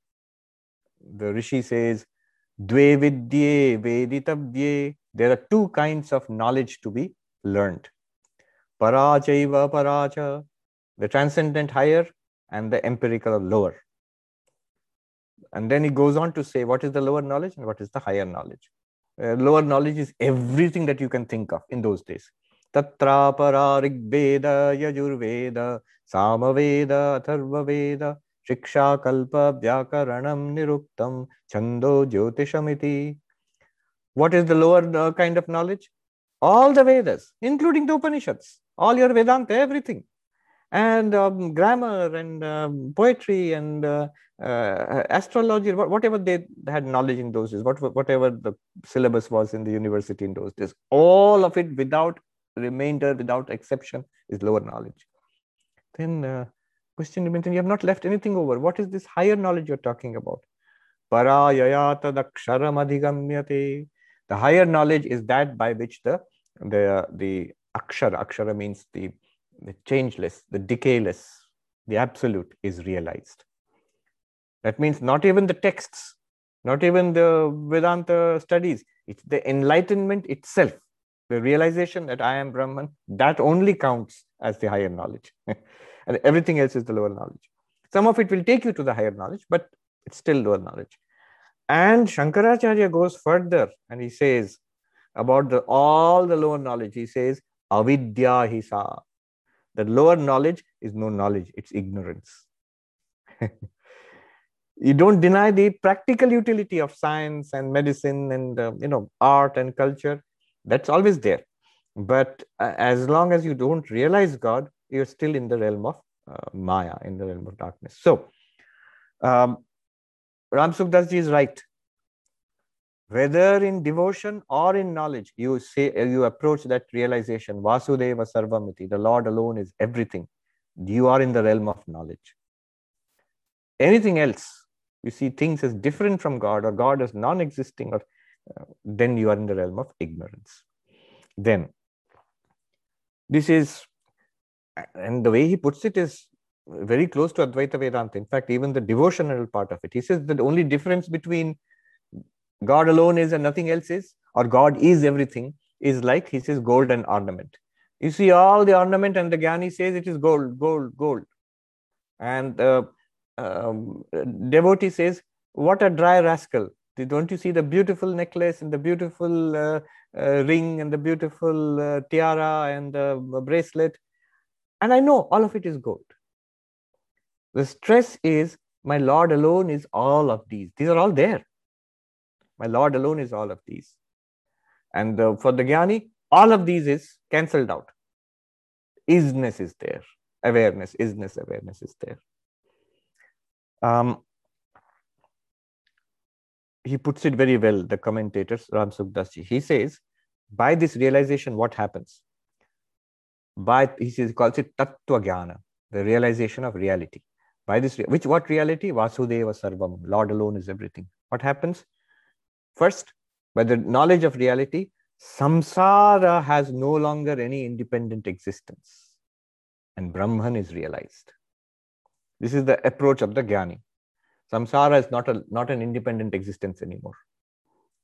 the Rishi says, Dve vidye. There are two kinds of knowledge to be learned. Parachaiva paracha, the transcendent higher and the empirical lower. And then he goes on to say what is the lower knowledge and what is the higher knowledge. Uh, lower knowledge is everything that you can think of in those days. Tatrapara Rigveda, Yajurveda, Samaveda, Atharvaveda, Shiksha Kalpa, Vyakaranam, Niruktam, Chando, Jyotishamiti. What is the lower uh, kind of knowledge? All the Vedas, including the Upanishads, all your Vedanta, everything and um, grammar and um, poetry and uh, uh, astrology, whatever they had knowledge in those days, whatever the syllabus was in the university in those days, all of it without remainder, without exception, is lower knowledge. Then uh, question remains, you have not left anything over. What is this higher knowledge you're talking about? The higher knowledge is that by which the the the akshara, akshara means the, the changeless, the decayless, the absolute is realized. That means not even the texts, not even the Vedanta studies, it's the enlightenment itself, the realization that I am Brahman, that only counts as the higher knowledge. and everything else is the lower knowledge. Some of it will take you to the higher knowledge, but it's still lower knowledge. And Shankaracharya goes further and he says about the, all the lower knowledge, he says, avidya hisa. The lower knowledge is no knowledge, it's ignorance. you don't deny the practical utility of science and medicine and uh, you know art and culture. That's always there. But uh, as long as you don't realize god you're still in the realm of uh, maya in the realm of darkness. So um, ram sukdas ji is right whether in devotion or in knowledge you say you approach that realization vasudeva sarvamiti the lord alone is everything. You are in the realm of knowledge. Anything else you see things as different from god or god as non-existing or uh, then you are in the realm of ignorance. Then this is and the way he puts it is very close to advaita vedanta. In fact even the devotional part of it he says that the only difference between god alone is and nothing else is or god is everything is like he says gold and ornament you see all the ornament and the Gyani says it is gold gold gold and uh, um, devotee says, What a dry rascal. Don't you see the beautiful necklace and the beautiful uh, uh, ring and the beautiful uh, tiara and the bracelet? And I know all of it is gold. The stress is my Lord alone is all of these. These are all there. My Lord alone is all of these. And uh, for the Jnani, all of these is cancelled out. Isness is there. Awareness, isness, awareness is there. Um, he puts it very well, the commentators, Ram Sukdasji. He says, by this realization, what happens? By he says, he calls it Tattva Jnana, the realization of reality. By this, which what reality? Vasudeva Sarvam, Lord alone is everything. What happens? First, by the knowledge of reality, samsara has no longer any independent existence, and Brahman is realized. This is the approach of the Jnani. Samsara is not, a, not an independent existence anymore.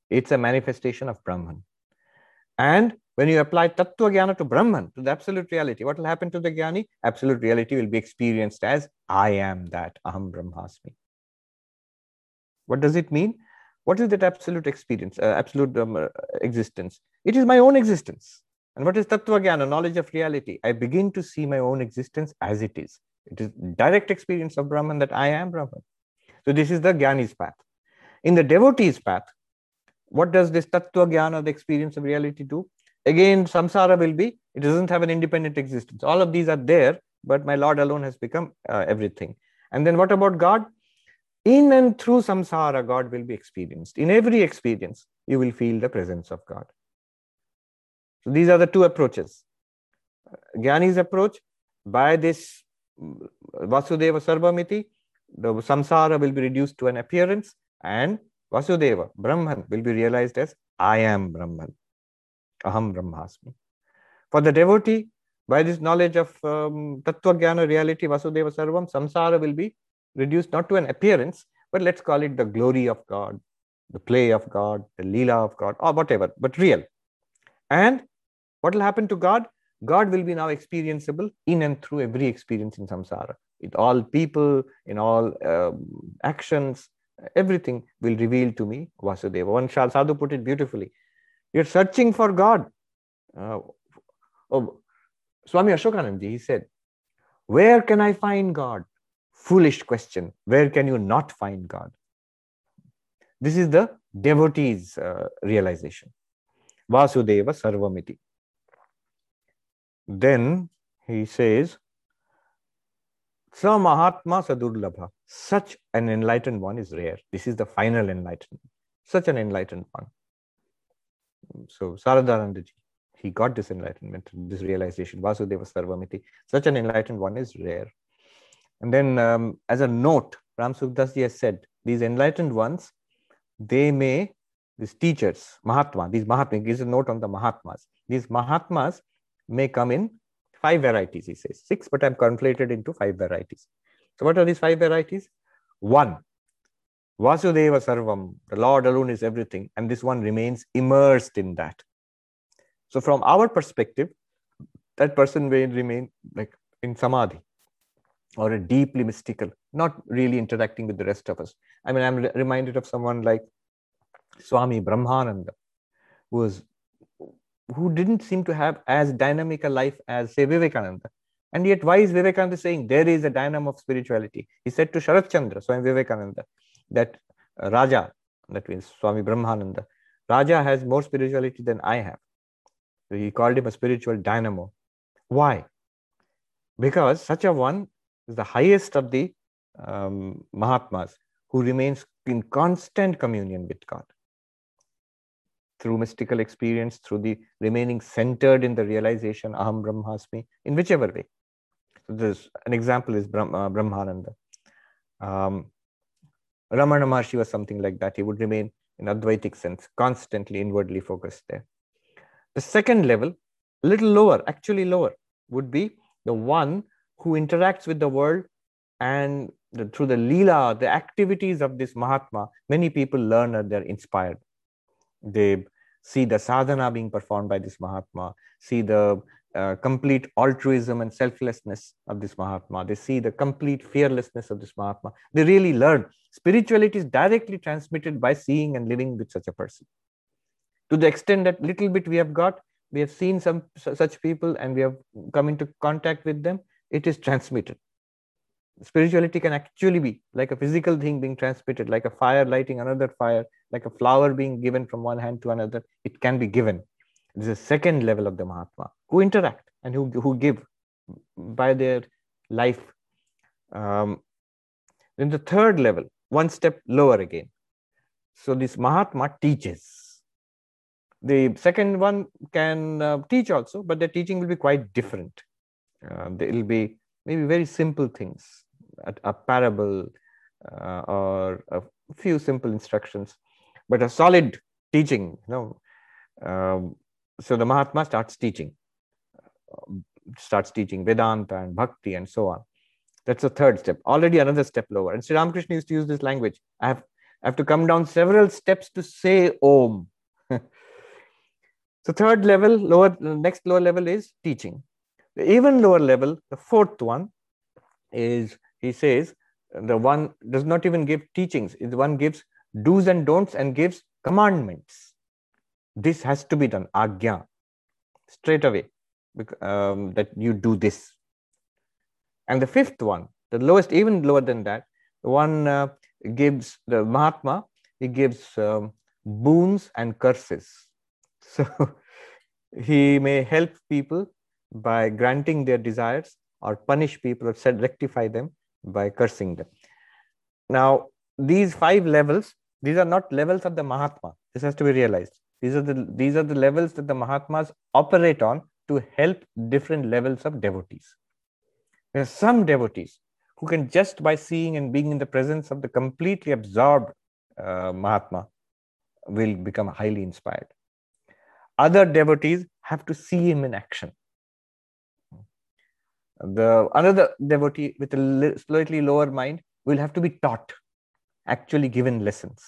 It's a manifestation of Brahman. And when you apply Tattva Jnana to Brahman, to the absolute reality, what will happen to the Jnani? Absolute reality will be experienced as I am that, Aham Brahmasmi. What does it mean? What is that absolute experience, uh, absolute um, uh, existence? It is my own existence. And what is Tattva Jnana, knowledge of reality? I begin to see my own existence as it is. It is direct experience of Brahman that I am Brahman. So this is the Jnani's path. In the devotee's path, what does this Tattva Jnana, the experience of reality do? Again, samsara will be, it doesn't have an independent existence. All of these are there, but my Lord alone has become uh, everything. And then what about God? In and through samsara, God will be experienced. In every experience, you will feel the presence of God. So these are the two approaches. Jnani's approach, by this Vasudeva Sarvamiti, the samsara will be reduced to an appearance, and Vasudeva, Brahman, will be realized as I am Brahman. Aham Brahmasmi. For the devotee, by this knowledge of um, Tattva Jnana reality, Vasudeva Sarvam, samsara will be reduced not to an appearance, but let's call it the glory of God, the play of God, the lila of God, or whatever, but real. And what will happen to God? God will be now experienceable in and through every experience in samsara. With all people, in all um, actions, everything will reveal to me Vasudeva. One Shal Sadhu put it beautifully. You're searching for God. Uh, oh, Swami Ashokananda, he said, Where can I find God? Foolish question. Where can you not find God? This is the devotee's uh, realization. Vasudeva Sarvamiti. Then he says, Sa Mahatma Sudurlabha. Such an enlightened one is rare. This is the final enlightenment. Such an enlightened one. So Saradanandaji, he got this enlightenment, this realization. Vasudeva Sarvamiti. Such an enlightened one is rare. And then, um, as a note, Ram Sukhdasji has said, these enlightened ones, they may, these teachers, Mahatma, these Mahatma, gives a note on the Mahatmas. These Mahatmas may come in five varieties, he says. Six, but I'm conflated into five varieties. So, what are these five varieties? One, Vasudeva Sarvam, the Lord alone is everything, and this one remains immersed in that. So, from our perspective, that person will remain like in samadhi or a deeply mystical, not really interacting with the rest of us. I mean, I'm re- reminded of someone like Swami Brahmananda, who was who didn't seem to have as dynamic a life as say Vivekananda. And yet, why is Vivekananda saying there is a dynamo of spirituality? He said to Sharat Chandra, Swami Vivekananda, that uh, Raja, that means Swami Brahmananda, Raja has more spirituality than I have. So he called him a spiritual dynamo. Why? Because such a one is the highest of the um, Mahatmas who remains in constant communion with God through mystical experience, through the remaining centered in the realization, Aham Brahmasmi, in whichever way. So this an example is Brahm, uh, Brahmananda. Um, Ramana Maharshi was something like that. He would remain in Advaitic sense, constantly inwardly focused there. The second level, a little lower, actually lower, would be the one who interacts with the world and the, through the lila, the activities of this Mahatma, many people learn that they're inspired. They see the sadhana being performed by this Mahatma, see the uh, complete altruism and selflessness of this Mahatma. They see the complete fearlessness of this Mahatma. They really learn. Spirituality is directly transmitted by seeing and living with such a person. To the extent that little bit we have got, we have seen some such people and we have come into contact with them, it is transmitted. Spirituality can actually be like a physical thing being transmitted, like a fire lighting another fire, like a flower being given from one hand to another. It can be given this a second level of the Mahatma who interact and who, who give by their life. Um, then the third level, one step lower again. So this Mahatma teaches. The second one can uh, teach also, but the teaching will be quite different. Uh, it will be maybe very simple things, a, a parable uh, or a few simple instructions, but a solid teaching, you know, um, so the Mahatma starts teaching, starts teaching Vedanta and Bhakti and so on. That's the third step. Already another step lower. And Sri Ramakrishna used to use this language. I have, I have to come down several steps to say Om. so third level, lower, next lower level is teaching. The even lower level, the fourth one, is he says the one does not even give teachings. The one gives do's and don'ts and gives commandments this has to be done. Agya. Straight away. Um, that you do this. And the fifth one the lowest even lower than that the one uh, gives the mahatma he gives um, boons and curses. So he may help people by granting their desires or punish people or said rectify them by cursing them now these five levels these are not levels of the mahatma this has to be realized these are the these are the levels that the Mahatmas operate on to help different levels of devotees. There are some devotees who can just by seeing and being in the presence of the completely absorbed uh, Mahatma will become highly inspired. Other devotees have to see him in action. The another devotee with a slightly lower mind will have to be taught, actually given lessons.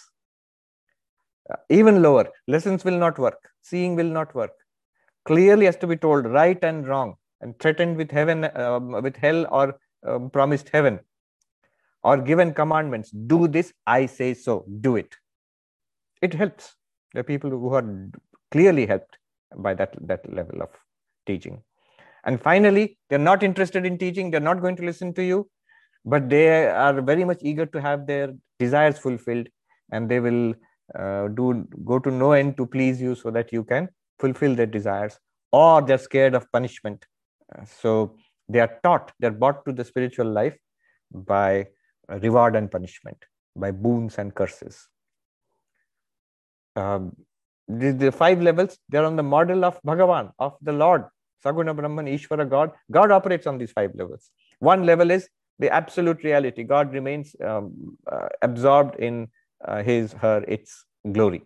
Even lower lessons will not work seeing will not work. Clearly has to be told right and wrong and threatened with heaven uh, with hell or um, promised heaven or given commandments. Do this i say so do it. It helps. The people who are clearly helped by that that level of teaching and finally they're not interested in teaching they're not going to listen to you but they are very much eager to have their desires fulfilled and they will uh, do go to no end to please you so that you can fulfill their desires or they're scared of punishment uh, so they are taught they're brought to the spiritual life by reward and punishment, by boons and curses. Um, the, the five levels, they're on the model of Bhagavan, of the Lord, Saguna Brahman, Ishvara, God. God operates on these five levels. One level is the absolute reality. God remains um, uh, absorbed in uh, his, her, its glory.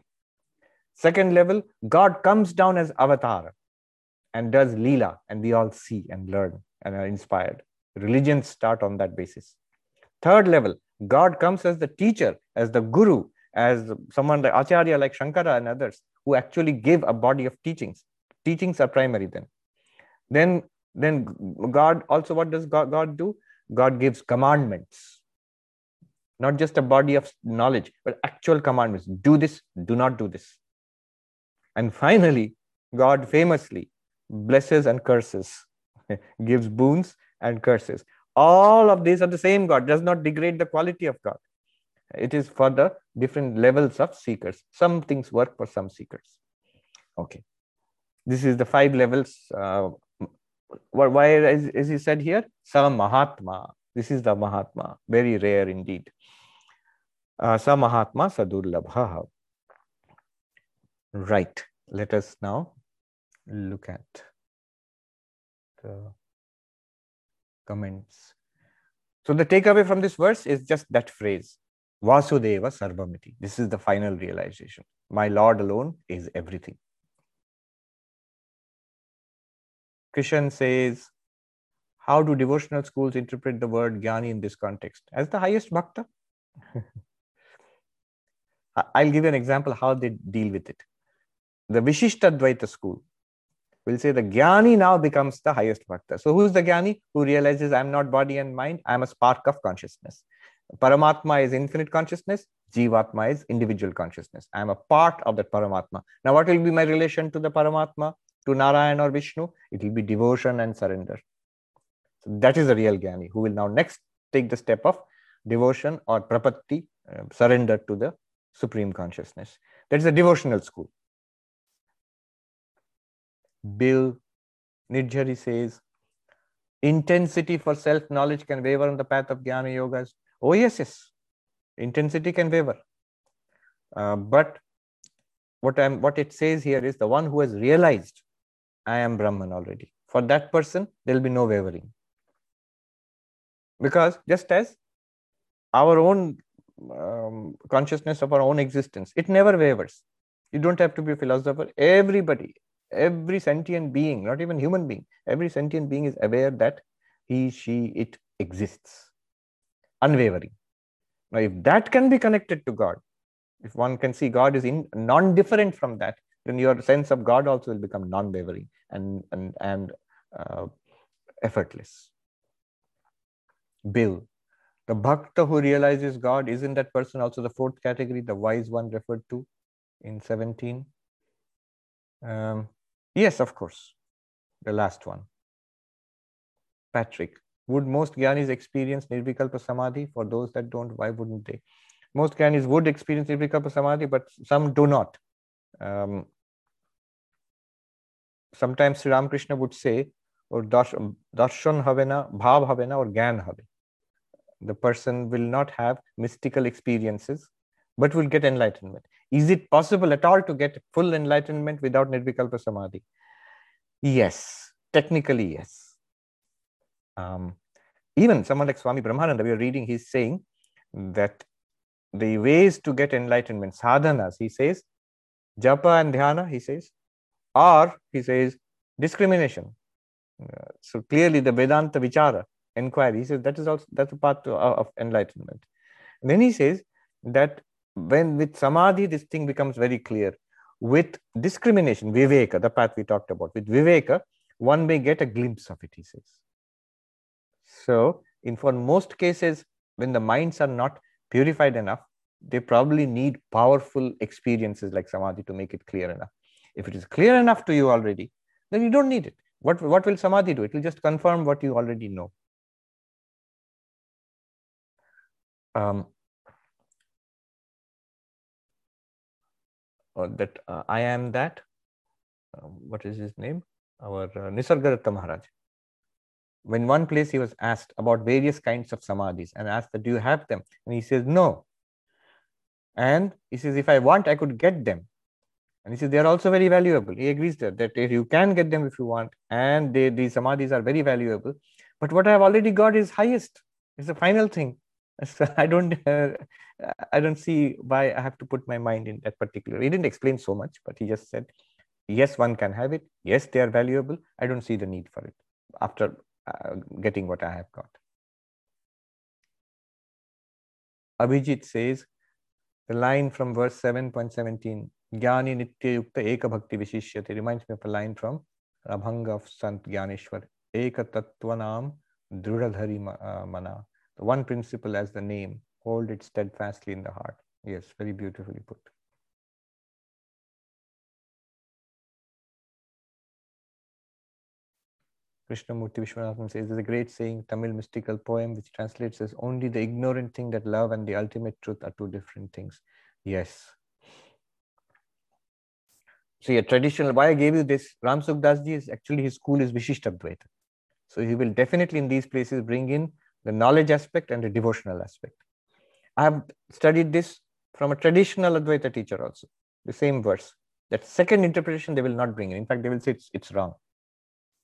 Second level, God comes down as avatar and does lila, and we all see and learn and are inspired. Religions start on that basis. Third level, God comes as the teacher, as the guru, as someone like Acharya, like Shankara and others, who actually give a body of teachings. Teachings are primary then. Then, then God also, what does God, God do? God gives commandments, not just a body of knowledge, but actual commandments. Do this, do not do this. And finally, God famously blesses and curses, gives boons and curses. All of these are the same God, does not degrade the quality of God. It is for the different levels of seekers. Some things work for some seekers. Okay. This is the five levels. Uh, why is, is he said here? Sa Mahatma. This is the Mahatma. Very rare indeed. Uh, Sa Mahatma Sudurlabha. Right. Let us now look at the comments. So the takeaway from this verse is just that phrase, Vasudeva Sarvamiti. This is the final realization. My Lord alone is everything. Krishan says, how do devotional schools interpret the word Jnani in this context? As the highest bhakta? I'll give you an example how they deal with it. The Vishishtadvaita school will say the Jnani now becomes the highest bhakta. So who's the Jnani? Who realizes I'm not body and mind, I'm a spark of consciousness. Paramatma is infinite consciousness, Jivatma is individual consciousness. I'm a part of that Paramatma. Now, what will be my relation to the Paramatma, to Narayan or Vishnu? It will be devotion and surrender. So that is the real Jnani who will now next take the step of devotion or prapatti, uh, surrender to the supreme consciousness. That is a devotional school. Bill Nidjari says, intensity for self-knowledge can waver on the path of Jnana Yogas. Oh, yes, yes. Intensity can waver. Uh, but what, I'm, what it says here is the one who has realized I am Brahman already. For that person, there will be no wavering. Because just as our own um, consciousness of our own existence, it never wavers. You don't have to be a philosopher. Everybody, every sentient being, not even human being, every sentient being is aware that he, she, it exists, unwavering. Now, if that can be connected to God, if one can see God is in non-different from that, then your sense of God also will become non-wavering and and and uh, effortless. Bill, the bhakta who realizes God, isn't that person also the fourth category, the wise one referred to in 17? Um, Yes, of course. The last one. Patrick, would most Gyanis experience Nirvikalpa Samadhi? For those that don't, why wouldn't they? Most Gyanis would experience Nirvikalpa Samadhi, but some do not. Um, sometimes Sri Ramakrishna would say, or darshan havena, bhav havena, or gyan have. The person will not have mystical experiences, but will get enlightenment. Is it possible at all to get full enlightenment without Nirvikalpa Samadhi? Yes, technically, yes. Um, even someone like Swami Brahmananda, we are reading, he's saying that the ways to get enlightenment, sadhanas, he says, japa and dhyana, he says, or he says, discrimination. Uh, so clearly the Vedanta Vichara, inquiry, he says that is also that's a part of, of enlightenment. And then he says that when with samadhi this thing becomes very clear with discrimination viveka the path we talked about with viveka one may get a glimpse of it he says so in for most cases when the minds are not purified enough they probably need powerful experiences like samadhi to make it clear enough if it is clear enough to you already then you don't need it what what will samadhi do it will just confirm what you already know um, or that uh, I am that. Uh, what is his name? Our uh, Nisargadatta Maharaj. when one place he was asked about various kinds of samadhis and asked that, do you have them? And he says, no. And he says, if I want, I could get them. And he says, they are also very valuable. He agrees that, that if you can get them if you want. And they, these samadhis are very valuable. But what I have already got is highest. It's the final thing. So I don't, uh, I don't see why I have to put my mind in that particular. He didn't explain so much, but he just said, yes, one can have it. Yes, they are valuable. I don't see the need for it after uh, getting what I have got. Abhijit says, the line from verse 7.17, Jnani Nitya Yukta Eka Bhakti Vishishyate reminds me of a line from Abhanga of Sant Jnaneshwar. Eka Tattvanam Drudadhari uh, Mana. The one principle as the name, hold it steadfastly in the heart. Yes, very beautifully put. Krishnamurti Vishwanathan says there's a great saying, Tamil mystical poem, which translates as only the ignorant thing that love and the ultimate truth are two different things. Yes. See, a traditional, why I gave you this, Ram Sukhdasji is actually his school is Vishishtadvaita. So he will definitely in these places bring in the knowledge aspect and the devotional aspect. I have studied this from a traditional Advaita teacher also, the same verse. That second interpretation they will not bring in. In fact, they will say it's, it's wrong.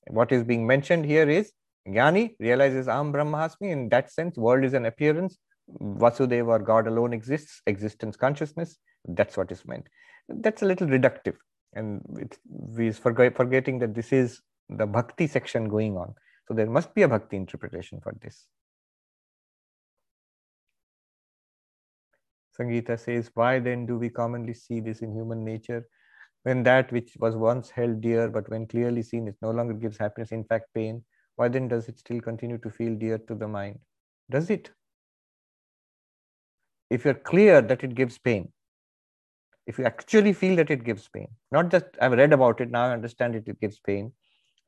What is being mentioned here is Jnani realizes Am Brahmasmi. In that sense, world is an appearance. Vasudeva or God alone exists, existence consciousness. That's what is meant. That's a little reductive. And we forget, forgetting that this is the bhakti section going on. So there must be a bhakti interpretation for this. Sangeeta says, why then do we commonly see this in human nature? When that which was once held dear but when clearly seen it no longer gives happiness in fact pain why then does it still continue to feel dear to the mind? Does it? If you're clear that it gives pain if you actually feel that it gives pain not just i've read about it now i understand it it gives pain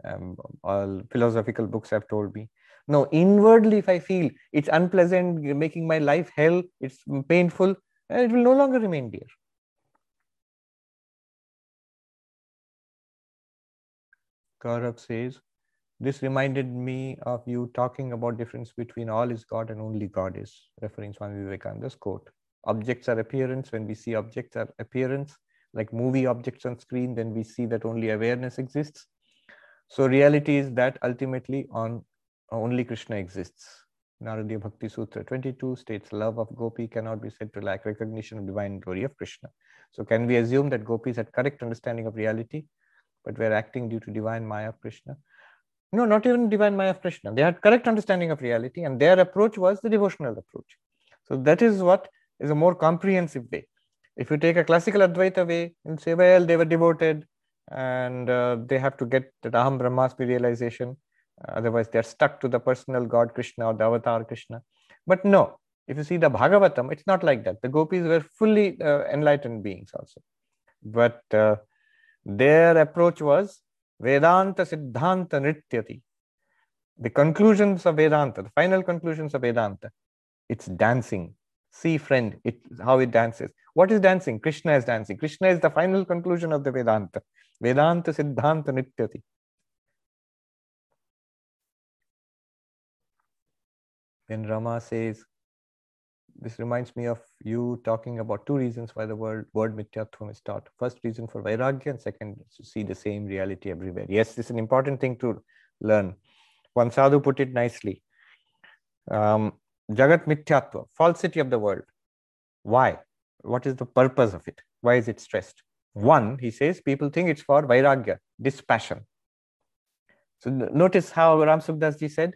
um, all philosophical books have told me. No inwardly if i feel it's unpleasant making my life hell it's painful it will no longer remain dear Gaurav says, this reminded me of you talking about difference between all is God and only God is, referring Swami Vivekananda's quote. Objects are appearance. When we see objects are appearance, like movie objects on screen, then we see that only awareness exists. So reality is that ultimately on only Krishna exists. Naradiya Bhakti Sutra 22 states love of gopi cannot be said to lack recognition of divine glory of Krishna. So can we assume that gopis had correct understanding of reality? But were acting due to divine Maya of Krishna. No, not even divine Maya of Krishna. They had correct understanding of reality, and their approach was the devotional approach. So that is what is a more comprehensive way. If you take a classical Advaita way and say, well, they were devoted and uh, they have to get the Aham Brahmasmi realization, uh, otherwise they're stuck to the personal God Krishna or the avatar Krishna. But no, if you see the Bhagavatam, it's not like that. The gopis were fully uh, enlightened beings also. But uh, their approach was Vedanta Siddhanta Nrityati. The conclusions of Vedanta, the final conclusions of Vedanta, it's dancing. See, friend, it, how it dances. What is dancing? Krishna is dancing. Krishna is the final conclusion of the Vedanta. Vedanta Siddhanta Nrityati. Then Rama says, this reminds me of you talking about two reasons why the word, word mithyatvam is taught. First reason for vairagya and second to see the same reality everywhere. Yes, this is an important thing to learn. One sadhu put it nicely. Um, Jagat mithyatva, falsity of the world. Why? What is the purpose of it? Why is it stressed? One, he says, people think it's for vairagya, dispassion. So notice how Ram Sukhdas ji said,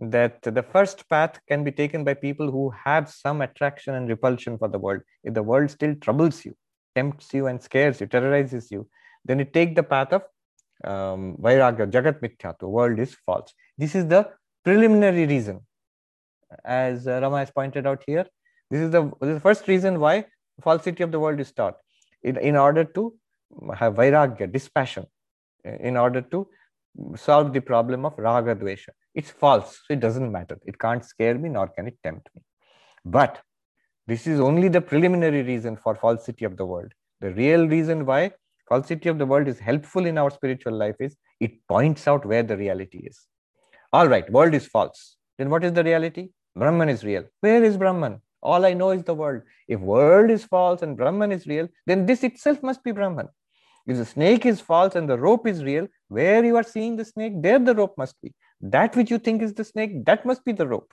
that the first path can be taken by people who have some attraction and repulsion for the world. If the world still troubles you, tempts you and scares you, terrorizes you, then you take the path of um, Vairagya, Jagat Mithya, the world is false. This is the preliminary reason. As uh, Rama has pointed out here, this is, the, this is the first reason why falsity of the world is taught. In, in order to have Vairagya, dispassion, in order to solve the problem of Raga Dvesha. It's false, so it doesn't matter. It can't scare me, nor can it tempt me. But this is only the preliminary reason for falsity of the world. The real reason why falsity of the world is helpful in our spiritual life is it points out where the reality is. All right, world is false. Then what is the reality? Brahman is real. Where is Brahman? All I know is the world. If world is false and Brahman is real, then this itself must be Brahman. If the snake is false and the rope is real, where you are seeing the snake, there the rope must be. That which you think is the snake, that must be the rope.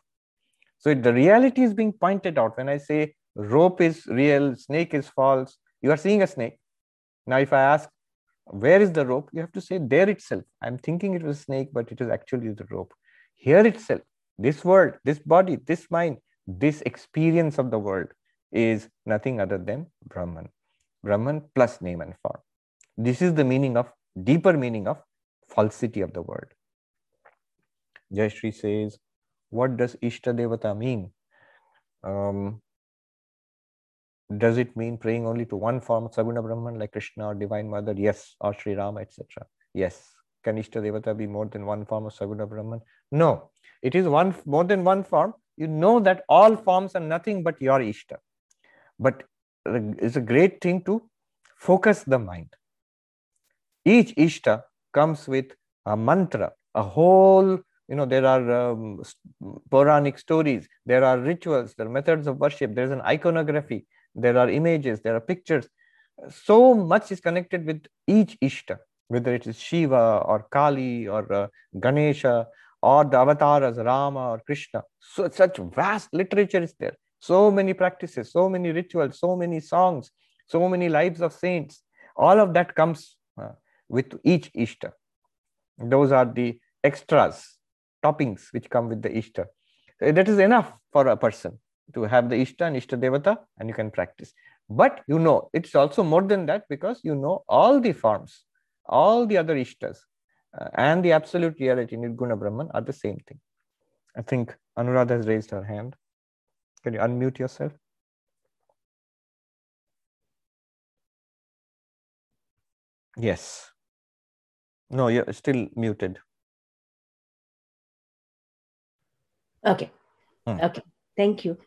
So the reality is being pointed out. When I say rope is real, snake is false, you are seeing a snake. Now, if I ask, where is the rope? You have to say there itself. I'm thinking it was a snake, but it is actually the rope. Here itself, this world, this body, this mind, this experience of the world is nothing other than Brahman. Brahman plus name and form. This is the meaning of, deeper meaning of falsity of the word. Jayashree says, what does Ishta Devata mean? Um, does it mean praying only to one form of Saguna Brahman like Krishna or Divine Mother? Yes, or Sri Rama, etc. Yes. Can Ishta Devata be more than one form of Saguna Brahman? No. It is one more than one form. You know that all forms are nothing but your Ishta. But it's a great thing to focus the mind. Each Ishta comes with a mantra, a whole you know there are um, Puranic stories there are rituals there are methods of worship there's an iconography there are images there are pictures. So much is connected with each ishta whether it is shiva or kali or uh, ganesha or the avatars rama or krishna. So such vast literature is there. So many practices so many rituals so many songs so many lives of saints. All of that comes uh, with each ishta those are the extras toppings which come with the Ishta. That is enough for a person to have the Ishta and Ishta Devata and you can practice. But you know, it's also more than that because you know all the forms, all the other Ishtas uh, and the absolute reality, Nirguna Brahman, are the same thing. I think Anuradha has raised her hand. Can you unmute yourself? Yes. No, you're still muted. Okay. Hmm. Okay. Thank you.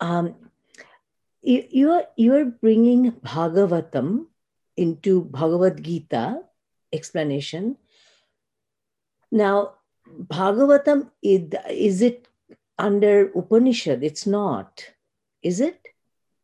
Um, you, you're you're bringing Bhagavatam into Bhagavad Gita explanation. Now, Bhagavatam is, is it under Upanishad? It's not, is it?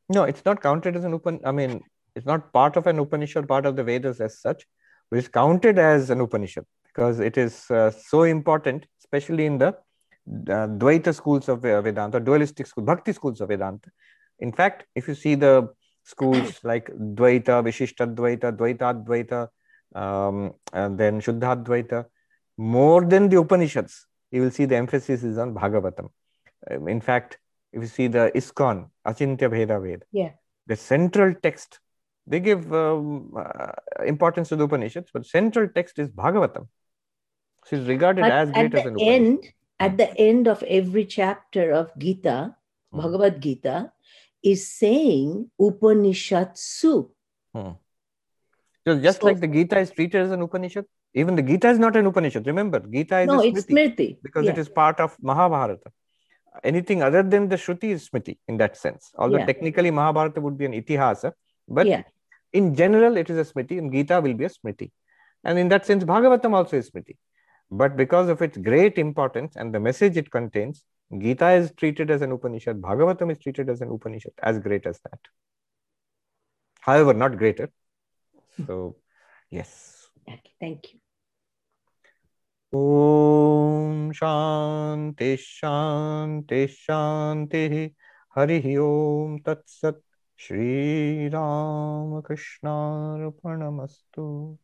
No, it's not counted as an Upanishad. I mean, it's not part of an Upanishad, part of the Vedas as such, but is counted as an Upanishad because it is uh, so important, especially in the uh, Dvaita schools of Vedanta, dualistic schools, Bhakti schools of Vedanta. In fact, if you see the schools like Dvaita, Vishishta Dvaita, Dvaita Dvaita, um, and then Shuddha Dvaita, more than the Upanishads, you will see the emphasis is on Bhagavatam. Um, in fact, if you see the ISKCON, Achintya Bheda Ved, yeah. the central text, they give um, uh, importance to the Upanishads, but central text is Bhagavatam. So it's regarded but as great as an Upanishad. End, at the end of every chapter of Gita, hmm. Bhagavad Gita, is saying Upanishatsu. Hmm. So just so, like the Gita is treated as an Upanishad, even the Gita is not an Upanishad. Remember, Gita is no, a Smriti, it's Smriti because yeah. it is part of Mahabharata. Anything other than the Shruti is Smriti in that sense. Although yeah. technically Mahabharata would be an Itihasa, but yeah in general it is a Smriti and Gita will be a Smriti. And in that sense, Bhagavatam also is Smriti. But because of its great importance and the message it contains, Gita is treated as an Upanishad, Bhagavatam is treated as an Upanishad, as great as that. However, not greater. So, yes. Okay, thank you. ॐ शान्ति शान्ति शान्तिः हरिः ॐ तत्सत् श्रीरामकृष्णार्पणमस्तु।